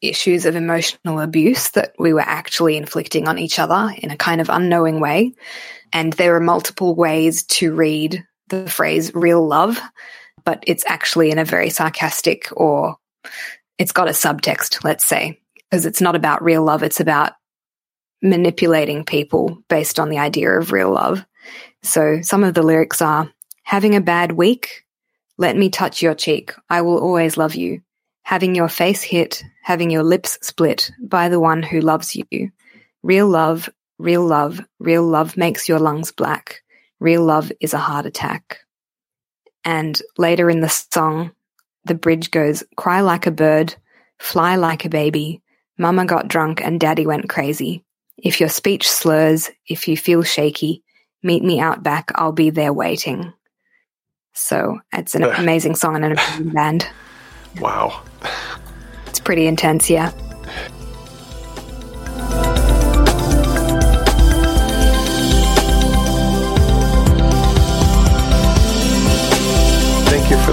issues of emotional abuse that we were actually inflicting on each other in a kind of unknowing way. And there are multiple ways to read the phrase real love, but it's actually in a very sarcastic or it's got a subtext, let's say, because it's not about real love. It's about manipulating people based on the idea of real love. So some of the lyrics are having a bad week. Let me touch your cheek. I will always love you. Having your face hit, having your lips split by the one who loves you. Real love, real love, real love makes your lungs black. Real love is a heart attack. And later in the song, the bridge goes, Cry like a bird, fly like a baby. Mama got drunk and daddy went crazy. If your speech slurs, if you feel shaky, meet me out back. I'll be there waiting. So it's an amazing song and an amazing band. Wow. It's pretty intense, yeah.